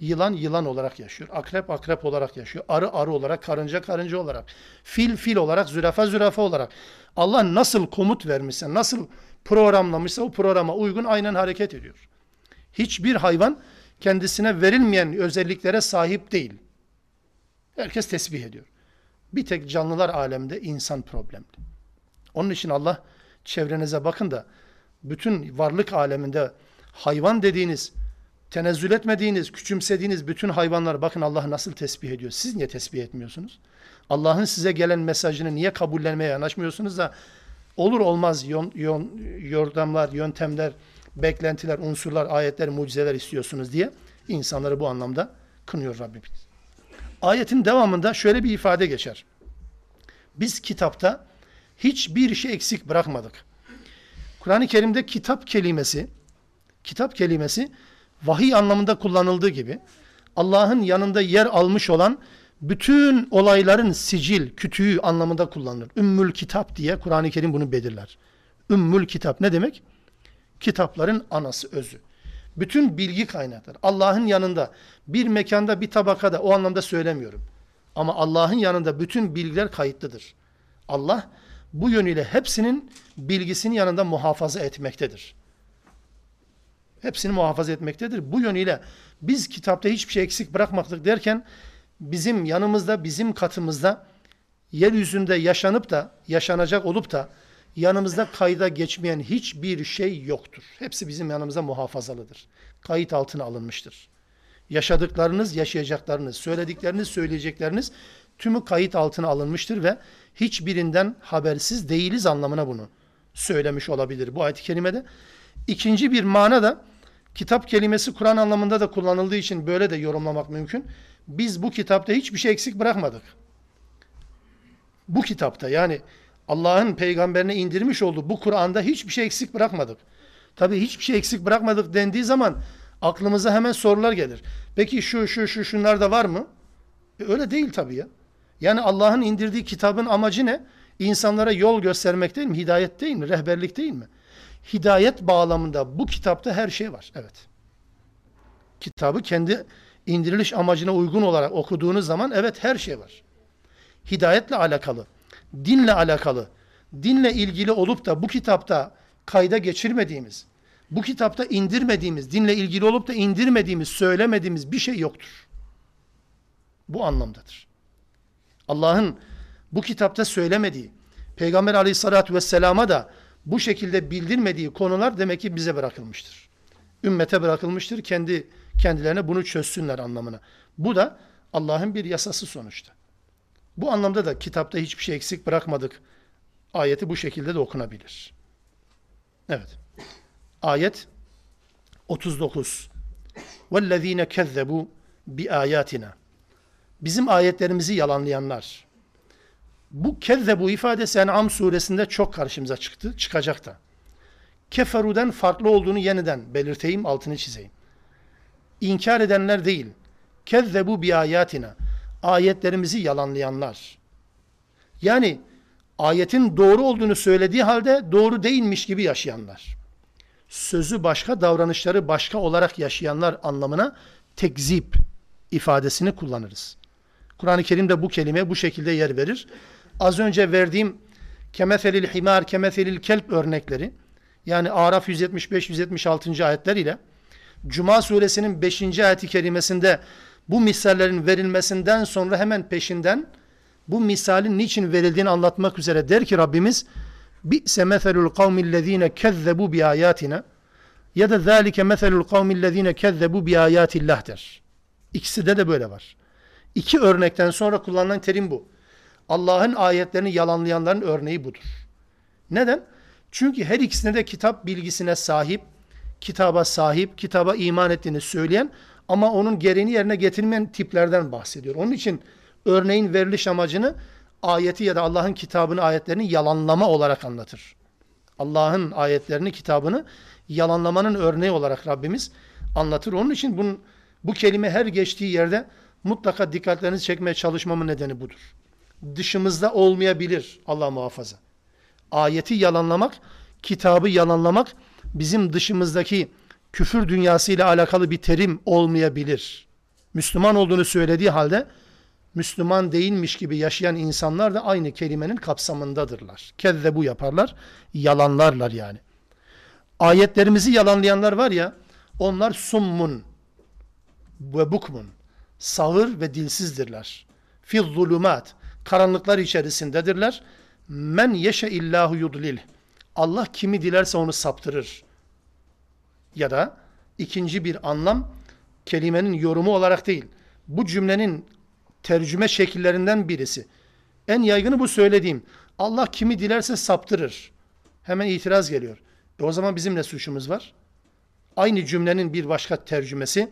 Yılan yılan olarak yaşıyor. Akrep akrep olarak yaşıyor. Arı arı olarak, karınca karınca olarak. Fil fil olarak, zürafa zürafa olarak. Allah nasıl komut vermişse, nasıl programlamışsa o programa uygun aynen hareket ediyor. Hiçbir hayvan kendisine verilmeyen özelliklere sahip değil. Herkes tesbih ediyor. Bir tek canlılar alemde insan problemli. Onun için Allah çevrenize bakın da bütün varlık aleminde hayvan dediğiniz, tenezzül etmediğiniz, küçümsediğiniz bütün hayvanlar bakın Allah nasıl tesbih ediyor. Siz niye tesbih etmiyorsunuz? Allah'ın size gelen mesajını niye kabullenmeye yanaşmıyorsunuz da olur olmaz yon, yon, yordamlar, yöntemler, beklentiler, unsurlar, ayetler, mucizeler istiyorsunuz diye insanları bu anlamda kınıyor Rabbimiz. Ayetin devamında şöyle bir ifade geçer. Biz kitapta hiçbir şey eksik bırakmadık. Kur'an-ı Kerim'de kitap kelimesi, kitap kelimesi vahiy anlamında kullanıldığı gibi Allah'ın yanında yer almış olan bütün olayların sicil, kütüğü anlamında kullanılır. Ümmül kitap diye Kur'an-ı Kerim bunu belirler. Ümmül kitap ne demek? Kitapların anası, özü. Bütün bilgi kaynakları. Allah'ın yanında bir mekanda bir tabakada o anlamda söylemiyorum. Ama Allah'ın yanında bütün bilgiler kayıtlıdır. Allah bu yönüyle hepsinin bilgisini yanında muhafaza etmektedir. Hepsini muhafaza etmektedir. Bu yönüyle biz kitapta hiçbir şey eksik bırakmadık derken bizim yanımızda, bizim katımızda yeryüzünde yaşanıp da, yaşanacak olup da yanımızda kayda geçmeyen hiçbir şey yoktur. Hepsi bizim yanımıza muhafazalıdır. Kayıt altına alınmıştır. Yaşadıklarınız, yaşayacaklarınız, söyledikleriniz, söyleyecekleriniz tümü kayıt altına alınmıştır ve hiçbirinden habersiz değiliz anlamına bunu söylemiş olabilir bu ayet-i kerimede. İkinci bir mana da kitap kelimesi Kur'an anlamında da kullanıldığı için böyle de yorumlamak mümkün. Biz bu kitapta hiçbir şey eksik bırakmadık. Bu kitapta yani Allah'ın peygamberine indirmiş olduğu bu Kur'an'da hiçbir şey eksik bırakmadık. Tabi hiçbir şey eksik bırakmadık dendiği zaman aklımıza hemen sorular gelir. Peki şu şu şu şunlar da var mı? E öyle değil tabi ya. Yani Allah'ın indirdiği kitabın amacı ne? İnsanlara yol göstermek değil mi? Hidayet değil mi? Rehberlik değil mi? Hidayet bağlamında bu kitapta her şey var. Evet. Kitabı kendi indiriliş amacına uygun olarak okuduğunuz zaman evet her şey var. Hidayetle alakalı, dinle alakalı, dinle ilgili olup da bu kitapta kayda geçirmediğimiz, bu kitapta indirmediğimiz, dinle ilgili olup da indirmediğimiz, söylemediğimiz bir şey yoktur. Bu anlamdadır. Allah'ın bu kitapta söylemediği, Peygamber aleyhissalatü vesselama da bu şekilde bildirmediği konular demek ki bize bırakılmıştır. Ümmete bırakılmıştır. Kendi kendilerine bunu çözsünler anlamına. Bu da Allah'ın bir yasası sonuçta. Bu anlamda da kitapta hiçbir şey eksik bırakmadık. Ayeti bu şekilde de okunabilir. Evet. Ayet 39. وَالَّذ۪ينَ كَذَّبُوا بِآيَاتِنَا Bizim ayetlerimizi yalanlayanlar. Bu kezzebu ifadesi En'am suresinde çok karşımıza çıktı, çıkacak da. Keferu'den farklı olduğunu yeniden belirteyim, altını çizeyim. İnkar edenler değil. Kezzebu bi ayatina. Ayetlerimizi yalanlayanlar. Yani ayetin doğru olduğunu söylediği halde doğru değilmiş gibi yaşayanlar. Sözü başka, davranışları başka olarak yaşayanlar anlamına tekzip ifadesini kullanırız. Kur'an-ı Kerim'de bu kelime bu şekilde yer verir. Az önce verdiğim kemefelil himar, kemefelil kelp örnekleri yani Araf 175-176. ayetler ile Cuma suresinin 5. ayeti kerimesinde bu misallerin verilmesinden sonra hemen peşinden bu misalin niçin verildiğini anlatmak üzere der ki Rabbimiz Bi'se meselul kavmillezine kezzebu bi ayatina ya da zâlike meselul kavmillezîne kezzebu bi âyâtillah der. İkisi de de böyle var. İki örnekten sonra kullanılan terim bu. Allah'ın ayetlerini yalanlayanların örneği budur. Neden? Çünkü her ikisine de kitap bilgisine sahip, kitaba sahip, kitaba iman ettiğini söyleyen ama onun gereğini yerine getirmeyen tiplerden bahsediyor. Onun için örneğin veriliş amacını ayeti ya da Allah'ın kitabını, ayetlerini yalanlama olarak anlatır. Allah'ın ayetlerini, kitabını yalanlamanın örneği olarak Rabbimiz anlatır. Onun için bunun, bu kelime her geçtiği yerde mutlaka dikkatlerinizi çekmeye çalışmamın nedeni budur. Dışımızda olmayabilir Allah muhafaza. Ayeti yalanlamak, kitabı yalanlamak bizim dışımızdaki küfür dünyasıyla alakalı bir terim olmayabilir. Müslüman olduğunu söylediği halde Müslüman değilmiş gibi yaşayan insanlar da aynı kelimenin kapsamındadırlar. bu yaparlar, yalanlarlar yani. Ayetlerimizi yalanlayanlar var ya, onlar summun ve bukmun, sağır ve dilsizdirler. Fil zulumat, karanlıklar içerisindedirler. Men yeşe illahu yudlil. Allah kimi dilerse onu saptırır. Ya da ikinci bir anlam kelimenin yorumu olarak değil. Bu cümlenin tercüme şekillerinden birisi. En yaygını bu söylediğim. Allah kimi dilerse saptırır. Hemen itiraz geliyor. E o zaman bizim ne suçumuz var? Aynı cümlenin bir başka tercümesi.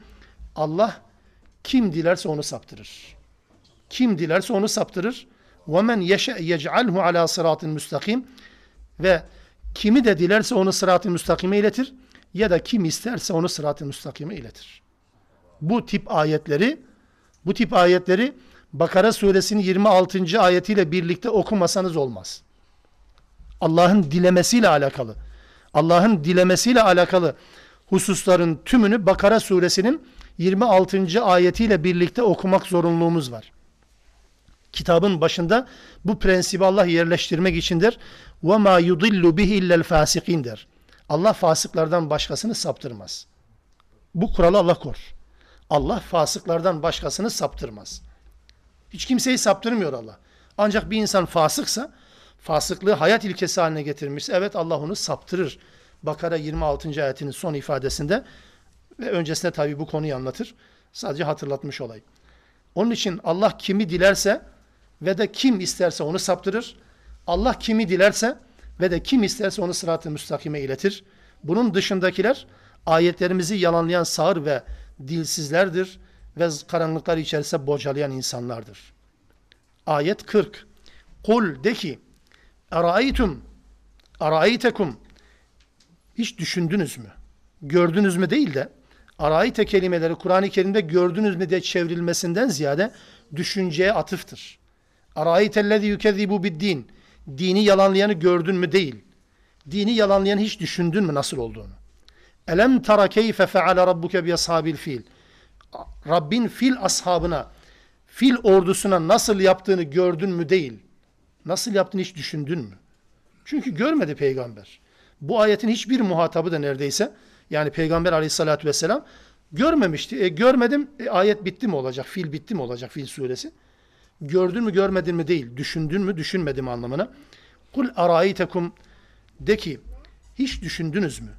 Allah kim dilerse onu saptırır. Kim dilerse onu saptırır. وَمَنْ يَشَأْ يَجْعَلْهُ عَلَى صِرَاطٍ müstakim Ve kimi de dilerse onu sırat-ı müstakime iletir ya da kim isterse onu sırat-ı müstakime iletir. Bu tip ayetleri bu tip ayetleri Bakara suresinin 26. ayetiyle birlikte okumasanız olmaz. Allah'ın dilemesiyle alakalı. Allah'ın dilemesiyle alakalı hususların tümünü Bakara suresinin 26. ayetiyle birlikte okumak zorunluluğumuz var. Kitabın başında bu prensibi Allah yerleştirmek içindir. وَمَا يُضِلُّ بِهِ اِلَّا الْفَاسِقِينَ der. Allah fasıklardan başkasını saptırmaz. Bu kuralı Allah kor. Allah fasıklardan başkasını saptırmaz. Hiç kimseyi saptırmıyor Allah. Ancak bir insan fasıksa, fasıklığı hayat ilkesi haline getirmişse, evet Allah onu saptırır. Bakara 26. ayetinin son ifadesinde ve öncesinde tabi bu konuyu anlatır. Sadece hatırlatmış olayım. Onun için Allah kimi dilerse ve de kim isterse onu saptırır. Allah kimi dilerse ve de kim isterse onu sırat-ı müstakime iletir. Bunun dışındakiler ayetlerimizi yalanlayan sağır ve dilsizlerdir ve karanlıklar içerisinde bocalayan insanlardır. Ayet 40. Kul de ki Araaytum Araaytekum Hiç düşündünüz mü? Gördünüz mü değil de Araayte kelimeleri Kur'an-ı Kerim'de gördünüz mü diye çevrilmesinden ziyade düşünceye atıftır. Araaytellezî yükezzibu bid-din Dini yalanlayanı gördün mü değil. Dini yalanlayan hiç düşündün mü nasıl olduğunu? Elem tara keyfe feale rabbuke bi ashabil fil. Rabbin fil ashabına, fil ordusuna nasıl yaptığını gördün mü değil. Nasıl yaptığını hiç düşündün mü? Çünkü görmedi peygamber. Bu ayetin hiçbir muhatabı da neredeyse yani peygamber aleyhissalatü vesselam görmemişti. E, görmedim e, ayet bitti mi olacak? Fil bitti mi olacak fil suresi? Gördün mü görmedin mi değil. Düşündün mü düşünmedin mi anlamına. Kul araitekum de ki hiç düşündünüz mü?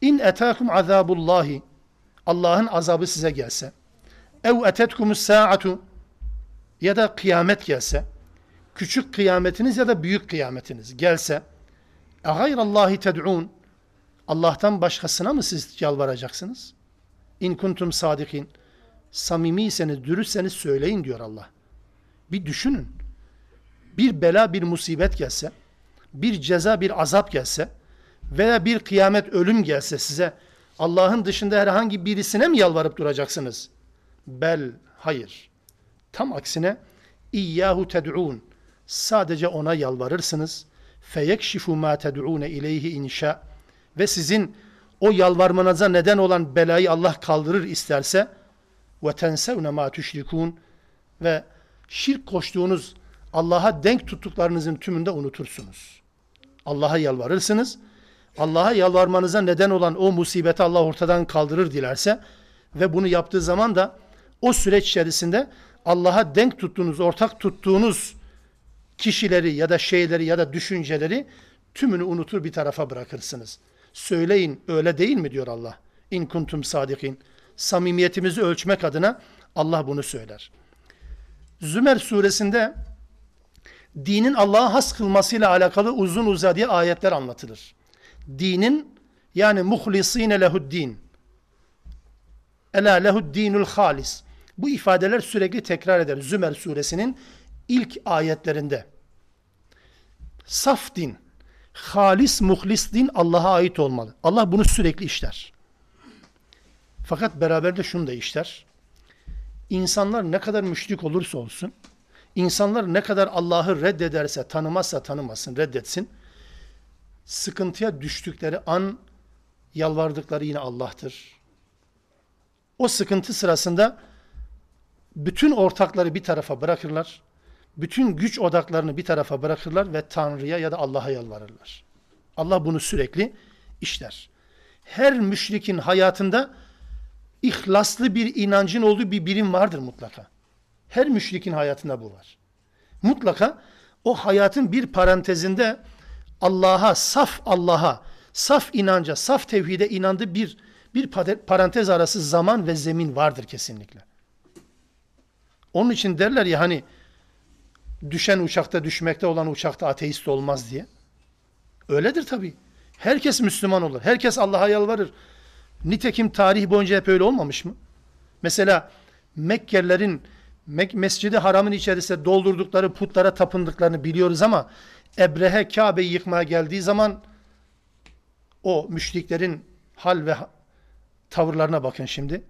İn etâkum azabullahi Allah'ın azabı size gelse ev etetkumus saatu ya da kıyamet gelse küçük kıyametiniz ya da büyük kıyametiniz gelse e gayrallahi ted'un Allah'tan başkasına mı siz yalvaracaksınız? İn kuntum sadikin samimiyseniz, dürüstseniz söyleyin diyor Allah. Bir düşünün. Bir bela, bir musibet gelse, bir ceza, bir azap gelse veya bir kıyamet, ölüm gelse size Allah'ın dışında herhangi birisine mi yalvarıp duracaksınız? Bel, hayır. Tam aksine İyyahu ted'un. Sadece ona yalvarırsınız. Feyekşifu ma ted'une ileyhi inşa. Ve sizin o yalvarmanıza neden olan belayı Allah kaldırır isterse ve tensevne ma tüşrikun ve şirk koştuğunuz Allah'a denk tuttuklarınızın tümünde unutursunuz. Allah'a yalvarırsınız. Allah'a yalvarmanıza neden olan o musibeti Allah ortadan kaldırır dilerse ve bunu yaptığı zaman da o süreç içerisinde Allah'a denk tuttuğunuz, ortak tuttuğunuz kişileri ya da şeyleri ya da düşünceleri tümünü unutur bir tarafa bırakırsınız. Söyleyin öyle değil mi diyor Allah. İn kuntum sadikin. Samimiyetimizi ölçmek adına Allah bunu söyler. Zümer suresinde dinin Allah'a has kılmasıyla alakalı uzun uzadıya ayetler anlatılır. Dinin yani muhlisine lehuddin. Ela lehuddinul halis. Bu ifadeler sürekli tekrar eder. Zümer suresinin ilk ayetlerinde. Saf din, halis, muhlis din Allah'a ait olmalı. Allah bunu sürekli işler. Fakat beraber de şunu da işler. İnsanlar ne kadar müşrik olursa olsun, insanlar ne kadar Allah'ı reddederse, tanımazsa tanımasın, reddetsin, sıkıntıya düştükleri an yalvardıkları yine Allah'tır. O sıkıntı sırasında bütün ortakları bir tarafa bırakırlar. Bütün güç odaklarını bir tarafa bırakırlar ve Tanrı'ya ya da Allah'a yalvarırlar. Allah bunu sürekli işler. Her müşrikin hayatında ihlaslı bir inancın olduğu bir birim vardır mutlaka. Her müşrikin hayatında bu var. Mutlaka o hayatın bir parantezinde Allah'a, saf Allah'a, saf inanca, saf tevhide inandığı bir bir parantez arası zaman ve zemin vardır kesinlikle. Onun için derler ya hani düşen uçakta düşmekte olan uçakta ateist olmaz diye. Öyledir tabii. Herkes Müslüman olur. Herkes Allah'a yalvarır. Nitekim tarih boyunca hep öyle olmamış mı? Mesela Mekkelilerin Mek Mescidi Haram'ın içerisinde doldurdukları putlara tapındıklarını biliyoruz ama Ebrehe Kabe'yi yıkmaya geldiği zaman o müşriklerin hal ve tavırlarına bakın şimdi.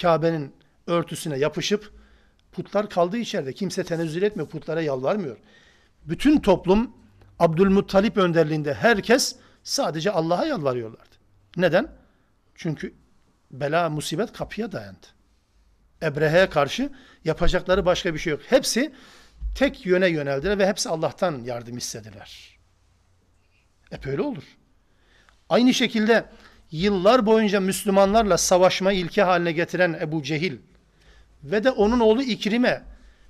Kabe'nin örtüsüne yapışıp putlar kaldığı içeride. Kimse tenezzül etmiyor, putlara yalvarmıyor. Bütün toplum Abdülmuttalip önderliğinde herkes sadece Allah'a yalvarıyorlardı. Neden? Çünkü bela, musibet kapıya dayandı. Ebrehe'ye karşı yapacakları başka bir şey yok. Hepsi tek yöne yöneldiler ve hepsi Allah'tan yardım istediler. Hep öyle olur. Aynı şekilde yıllar boyunca Müslümanlarla savaşma ilke haline getiren Ebu Cehil ve de onun oğlu İkrim'e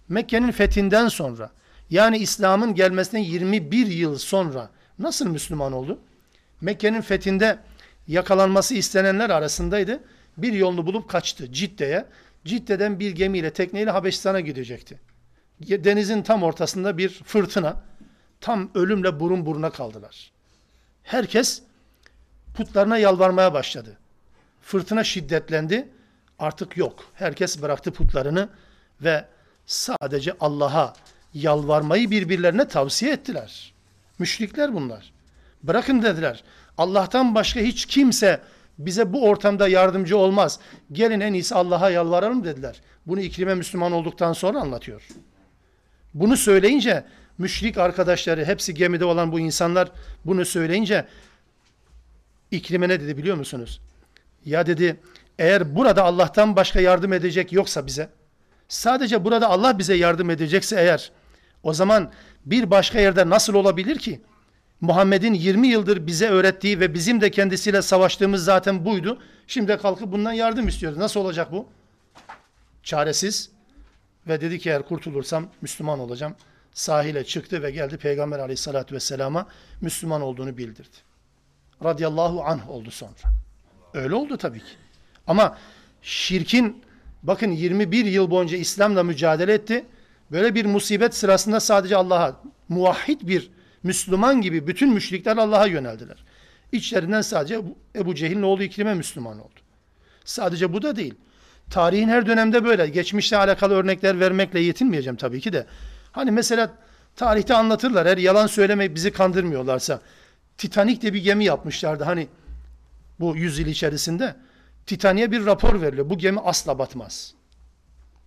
Mekke'nin fethinden sonra yani İslam'ın gelmesinden 21 yıl sonra nasıl Müslüman oldu? Mekke'nin fethinde yakalanması istenenler arasındaydı. Bir yolunu bulup kaçtı Cidde'ye. Cidde'den bir gemiyle, tekneyle Habeşistan'a gidecekti. Denizin tam ortasında bir fırtına. Tam ölümle burun buruna kaldılar. Herkes putlarına yalvarmaya başladı. Fırtına şiddetlendi. Artık yok. Herkes bıraktı putlarını ve sadece Allah'a yalvarmayı birbirlerine tavsiye ettiler. Müşrikler bunlar. Bırakın dediler. Allah'tan başka hiç kimse bize bu ortamda yardımcı olmaz. Gelin en iyisi Allah'a yalvaralım dediler. Bunu İkrime Müslüman olduktan sonra anlatıyor. Bunu söyleyince müşrik arkadaşları hepsi gemide olan bu insanlar bunu söyleyince İkrime ne dedi biliyor musunuz? Ya dedi eğer burada Allah'tan başka yardım edecek yoksa bize sadece burada Allah bize yardım edecekse eğer o zaman bir başka yerde nasıl olabilir ki? Muhammed'in 20 yıldır bize öğrettiği ve bizim de kendisiyle savaştığımız zaten buydu. Şimdi kalkıp bundan yardım istiyoruz. Nasıl olacak bu? Çaresiz ve dedi ki eğer kurtulursam Müslüman olacağım. Sahile çıktı ve geldi Peygamber aleyhissalatü vesselama Müslüman olduğunu bildirdi. Radiyallahu anh oldu sonra. Öyle oldu tabii ki. Ama şirkin bakın 21 yıl boyunca İslam'la mücadele etti. Böyle bir musibet sırasında sadece Allah'a muvahhid bir Müslüman gibi bütün müşrikler Allah'a yöneldiler. İçlerinden sadece Ebu Cehil'in oğlu İkrim'e Müslüman oldu. Sadece bu da değil. Tarihin her dönemde böyle. Geçmişle alakalı örnekler vermekle yetinmeyeceğim tabii ki de. Hani mesela tarihte anlatırlar. Her yalan söylemek bizi kandırmıyorlarsa. Titanik de bir gemi yapmışlardı hani bu yüzyıl içerisinde. Titanik'e bir rapor veriliyor. Bu gemi asla batmaz.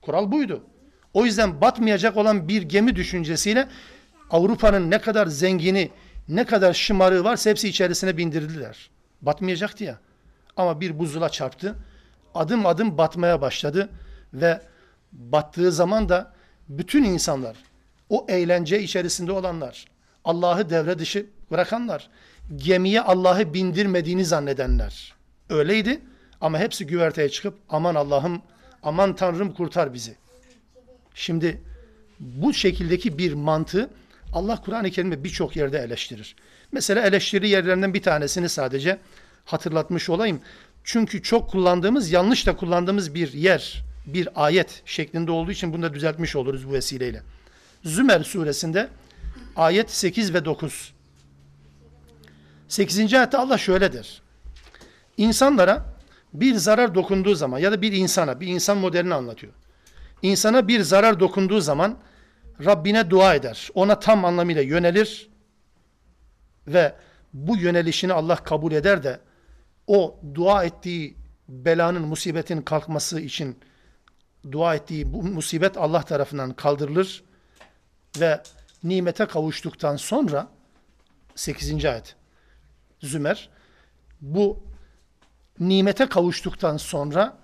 Kural buydu. O yüzden batmayacak olan bir gemi düşüncesiyle Avrupa'nın ne kadar zengini, ne kadar şımarığı varsa hepsi içerisine bindirdiler. Batmayacaktı ya. Ama bir buzula çarptı. Adım adım batmaya başladı ve battığı zaman da bütün insanlar, o eğlence içerisinde olanlar, Allah'ı devre dışı bırakanlar, gemiye Allah'ı bindirmediğini zannedenler. Öyleydi ama hepsi güverteye çıkıp aman Allah'ım, aman Tanrım kurtar bizi. Şimdi bu şekildeki bir mantığı Allah Kur'an-ı Kerim'de birçok yerde eleştirir. Mesela eleştiri yerlerinden bir tanesini sadece hatırlatmış olayım. Çünkü çok kullandığımız, yanlış da kullandığımız bir yer, bir ayet şeklinde olduğu için bunu da düzeltmiş oluruz bu vesileyle. Zümer suresinde ayet 8 ve 9. 8. ayette Allah şöyle der. İnsanlara bir zarar dokunduğu zaman ya da bir insana, bir insan modelini anlatıyor. İnsana bir zarar dokunduğu zaman Rabbine dua eder. Ona tam anlamıyla yönelir ve bu yönelişini Allah kabul eder de o dua ettiği belanın, musibetin kalkması için dua ettiği bu musibet Allah tarafından kaldırılır ve nimete kavuştuktan sonra 8. ayet Zümer bu nimete kavuştuktan sonra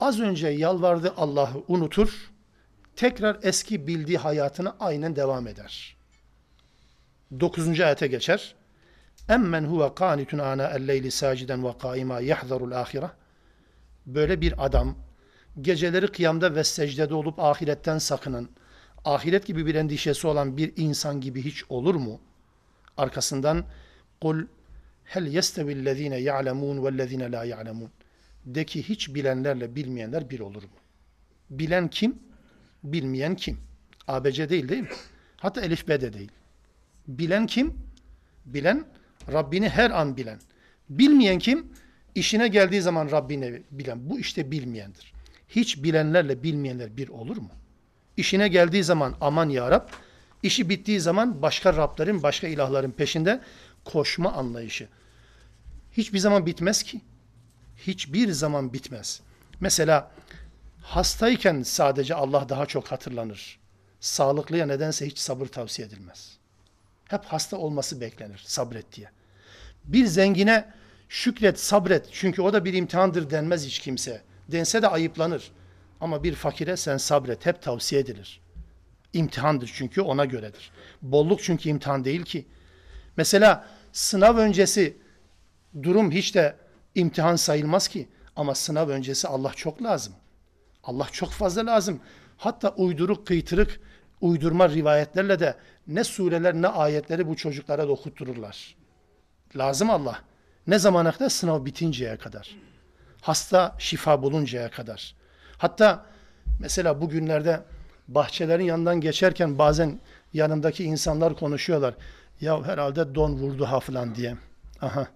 az önce yalvardı Allah'ı unutur tekrar eski bildiği hayatına aynen devam eder. 9. ayete geçer. Emmen huve kanitun ana el-leyli saciden ve kaima yahzarul ahire. Böyle bir adam geceleri kıyamda ve secdede olup ahiretten sakınan, ahiret gibi bir endişesi olan bir insan gibi hiç olur mu? Arkasından kul hel yestevillezine ya'lemun vellezine la ya'lemun. De ki hiç bilenlerle bilmeyenler bir olur mu? Bilen kim? Bilmeyen kim? ABC değil değil mi? Hatta Elif B de değil. Bilen kim? Bilen Rabbini her an bilen. Bilmeyen kim? İşine geldiği zaman Rabbini bilen. Bu işte bilmeyendir. Hiç bilenlerle bilmeyenler bir olur mu? İşine geldiği zaman aman ya Rab, işi bittiği zaman başka Rablerin, başka ilahların peşinde koşma anlayışı. Hiçbir zaman bitmez ki. Hiçbir zaman bitmez. Mesela hastayken sadece Allah daha çok hatırlanır. Sağlıklıya nedense hiç sabır tavsiye edilmez. Hep hasta olması beklenir sabret diye. Bir zengine şükret, sabret çünkü o da bir imtihandır denmez hiç kimse. Dense de ayıplanır. Ama bir fakire sen sabret hep tavsiye edilir. İmtihandır çünkü ona göredir. Bolluk çünkü imtihan değil ki. Mesela sınav öncesi durum hiç de imtihan sayılmaz ki. Ama sınav öncesi Allah çok lazım. Allah çok fazla lazım. Hatta uyduruk, kıytırık, uydurma rivayetlerle de ne sureler ne ayetleri bu çocuklara da okuttururlar. Lazım Allah. Ne zamana kadar? Sınav bitinceye kadar. Hasta şifa buluncaya kadar. Hatta mesela bugünlerde bahçelerin yanından geçerken bazen yanındaki insanlar konuşuyorlar. Ya herhalde don vurdu ha falan diye. Aha.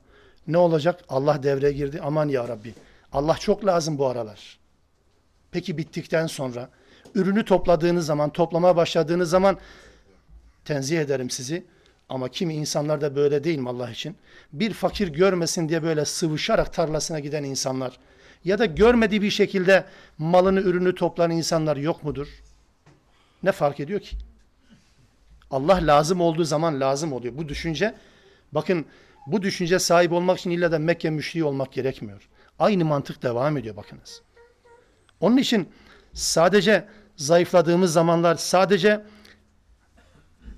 Ne olacak? Allah devreye girdi. Aman ya Rabbi. Allah çok lazım bu aralar. Peki bittikten sonra ürünü topladığınız zaman, toplamaya başladığınız zaman tenzih ederim sizi. Ama kimi insanlar da böyle değil mi Allah için? Bir fakir görmesin diye böyle sıvışarak tarlasına giden insanlar ya da görmediği bir şekilde malını, ürünü toplayan insanlar yok mudur? Ne fark ediyor ki? Allah lazım olduğu zaman lazım oluyor. Bu düşünce, bakın bu düşünce sahip olmak için illa da Mekke müşriği olmak gerekmiyor. Aynı mantık devam ediyor bakınız. Onun için sadece zayıfladığımız zamanlar, sadece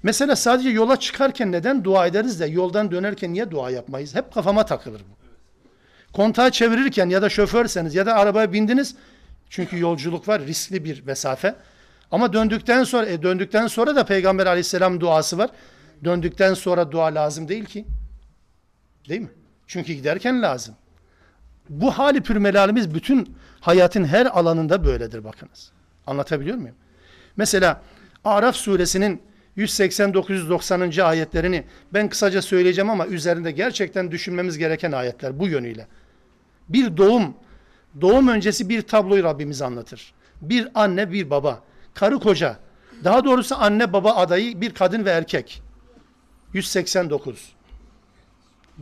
mesela sadece yola çıkarken neden dua ederiz de yoldan dönerken niye dua yapmayız? Hep kafama takılır bu. Kontağı çevirirken ya da şoförseniz ya da arabaya bindiniz çünkü yolculuk var riskli bir mesafe. Ama döndükten sonra e, döndükten sonra da Peygamber Aleyhisselam duası var. Döndükten sonra dua lazım değil ki. Değil mi? Çünkü giderken lazım. Bu hali pürmelalimiz bütün hayatın her alanında böyledir bakınız. Anlatabiliyor muyum? Mesela Araf suresinin 180-990. ayetlerini ben kısaca söyleyeceğim ama üzerinde gerçekten düşünmemiz gereken ayetler bu yönüyle. Bir doğum, doğum öncesi bir tabloyu Rabbimiz anlatır. Bir anne, bir baba, karı koca, daha doğrusu anne baba adayı bir kadın ve erkek. 189.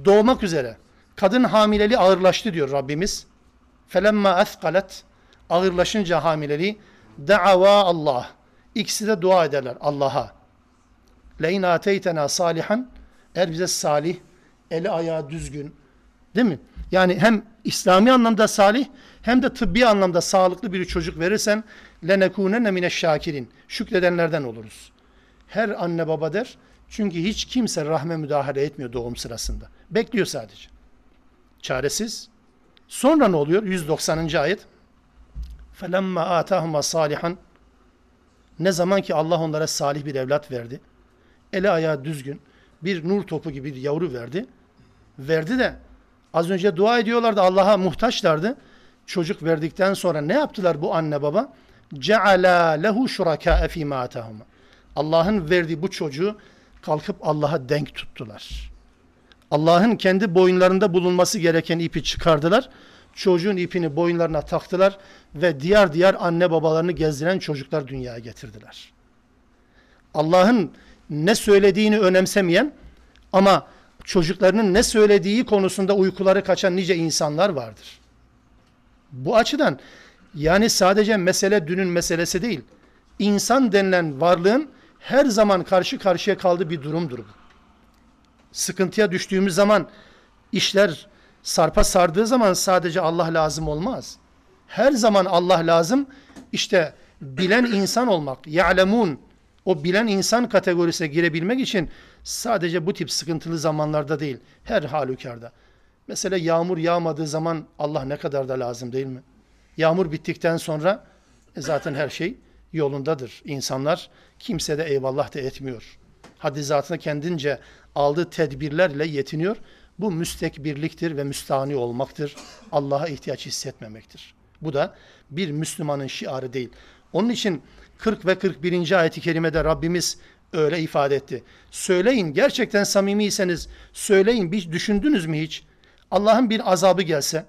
Doğmak üzere. Kadın hamileliği ağırlaştı diyor Rabbimiz. Felemma athqalet ağırlaşınca hamileliği da'ava Allah. İkisi de dua ederler Allah'a. Leyn ateytena salihan eğer bize salih, eli ayağı düzgün değil mi? Yani hem İslami anlamda salih hem de tıbbi anlamda sağlıklı bir çocuk verirsen lenekûnenne mineşşâkirin. Şükredenlerden oluruz. Her anne baba der. Çünkü hiç kimse rahme müdahale etmiyor doğum sırasında. Bekliyor sadece. Çaresiz. Sonra ne oluyor? 190. ayet. فَلَمَّا آتَاهُمَا salihan Ne zaman ki Allah onlara salih bir evlat verdi. Eli ayağı düzgün. Bir nur topu gibi bir yavru verdi. Verdi de az önce dua ediyorlardı Allah'a muhtaçlardı. Çocuk verdikten sonra ne yaptılar bu anne baba? Ceala lehu şuraka fi ma atahuma. Allah'ın verdiği bu çocuğu kalkıp Allah'a denk tuttular. Allah'ın kendi boyunlarında bulunması gereken ipi çıkardılar. Çocuğun ipini boyunlarına taktılar ve diğer diğer anne babalarını gezdiren çocuklar dünyaya getirdiler. Allah'ın ne söylediğini önemsemeyen ama çocuklarının ne söylediği konusunda uykuları kaçan nice insanlar vardır. Bu açıdan yani sadece mesele dünün meselesi değil. İnsan denilen varlığın her zaman karşı karşıya kaldığı bir durumdur. Sıkıntıya düştüğümüz zaman işler sarpa sardığı zaman sadece Allah lazım olmaz. Her zaman Allah lazım. İşte bilen insan olmak, ya'lemun, o bilen insan kategorisine girebilmek için sadece bu tip sıkıntılı zamanlarda değil, her halükarda. Mesela yağmur yağmadığı zaman Allah ne kadar da lazım değil mi? Yağmur bittikten sonra e zaten her şey yolundadır. İnsanlar kimse de eyvallah da etmiyor. Haddi zatına kendince aldığı tedbirlerle yetiniyor. Bu müstekbirliktir ve müstahni olmaktır. Allah'a ihtiyaç hissetmemektir. Bu da bir Müslümanın şiarı değil. Onun için 40 ve 41. ayeti kerimede Rabbimiz öyle ifade etti. Söyleyin gerçekten samimiyseniz söyleyin bir düşündünüz mü hiç? Allah'ın bir azabı gelse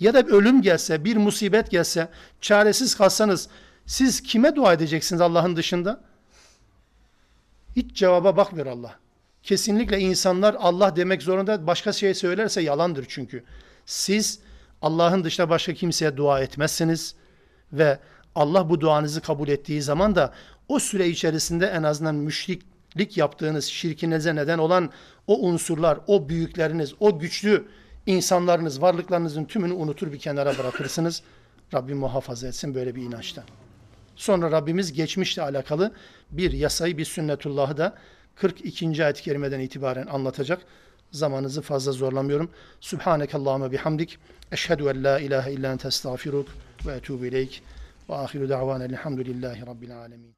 ya da bir ölüm gelse, bir musibet gelse, çaresiz kalsanız siz kime dua edeceksiniz Allah'ın dışında? Hiç cevaba bakmıyor Allah. Kesinlikle insanlar Allah demek zorunda başka şey söylerse yalandır çünkü. Siz Allah'ın dışında başka kimseye dua etmezsiniz ve Allah bu duanızı kabul ettiği zaman da o süre içerisinde en azından müşriklik yaptığınız şirkinize neden olan o unsurlar, o büyükleriniz, o güçlü insanlarınız, varlıklarınızın tümünü unutur bir kenara bırakırsınız. Rabbim muhafaza etsin böyle bir inançtan. Sonra Rabbimiz geçmişle alakalı bir yasayı, bir sünnetullahı da 42. ayet-i kerimeden itibaren anlatacak. Zamanınızı fazla zorlamıyorum. Subhanekallahümme bihamdik. Eşhedü en la ilahe illa ente estağfiruk ve etubu ileyk. Ve ahiru da'vanen elhamdülillahi rabbil alemin.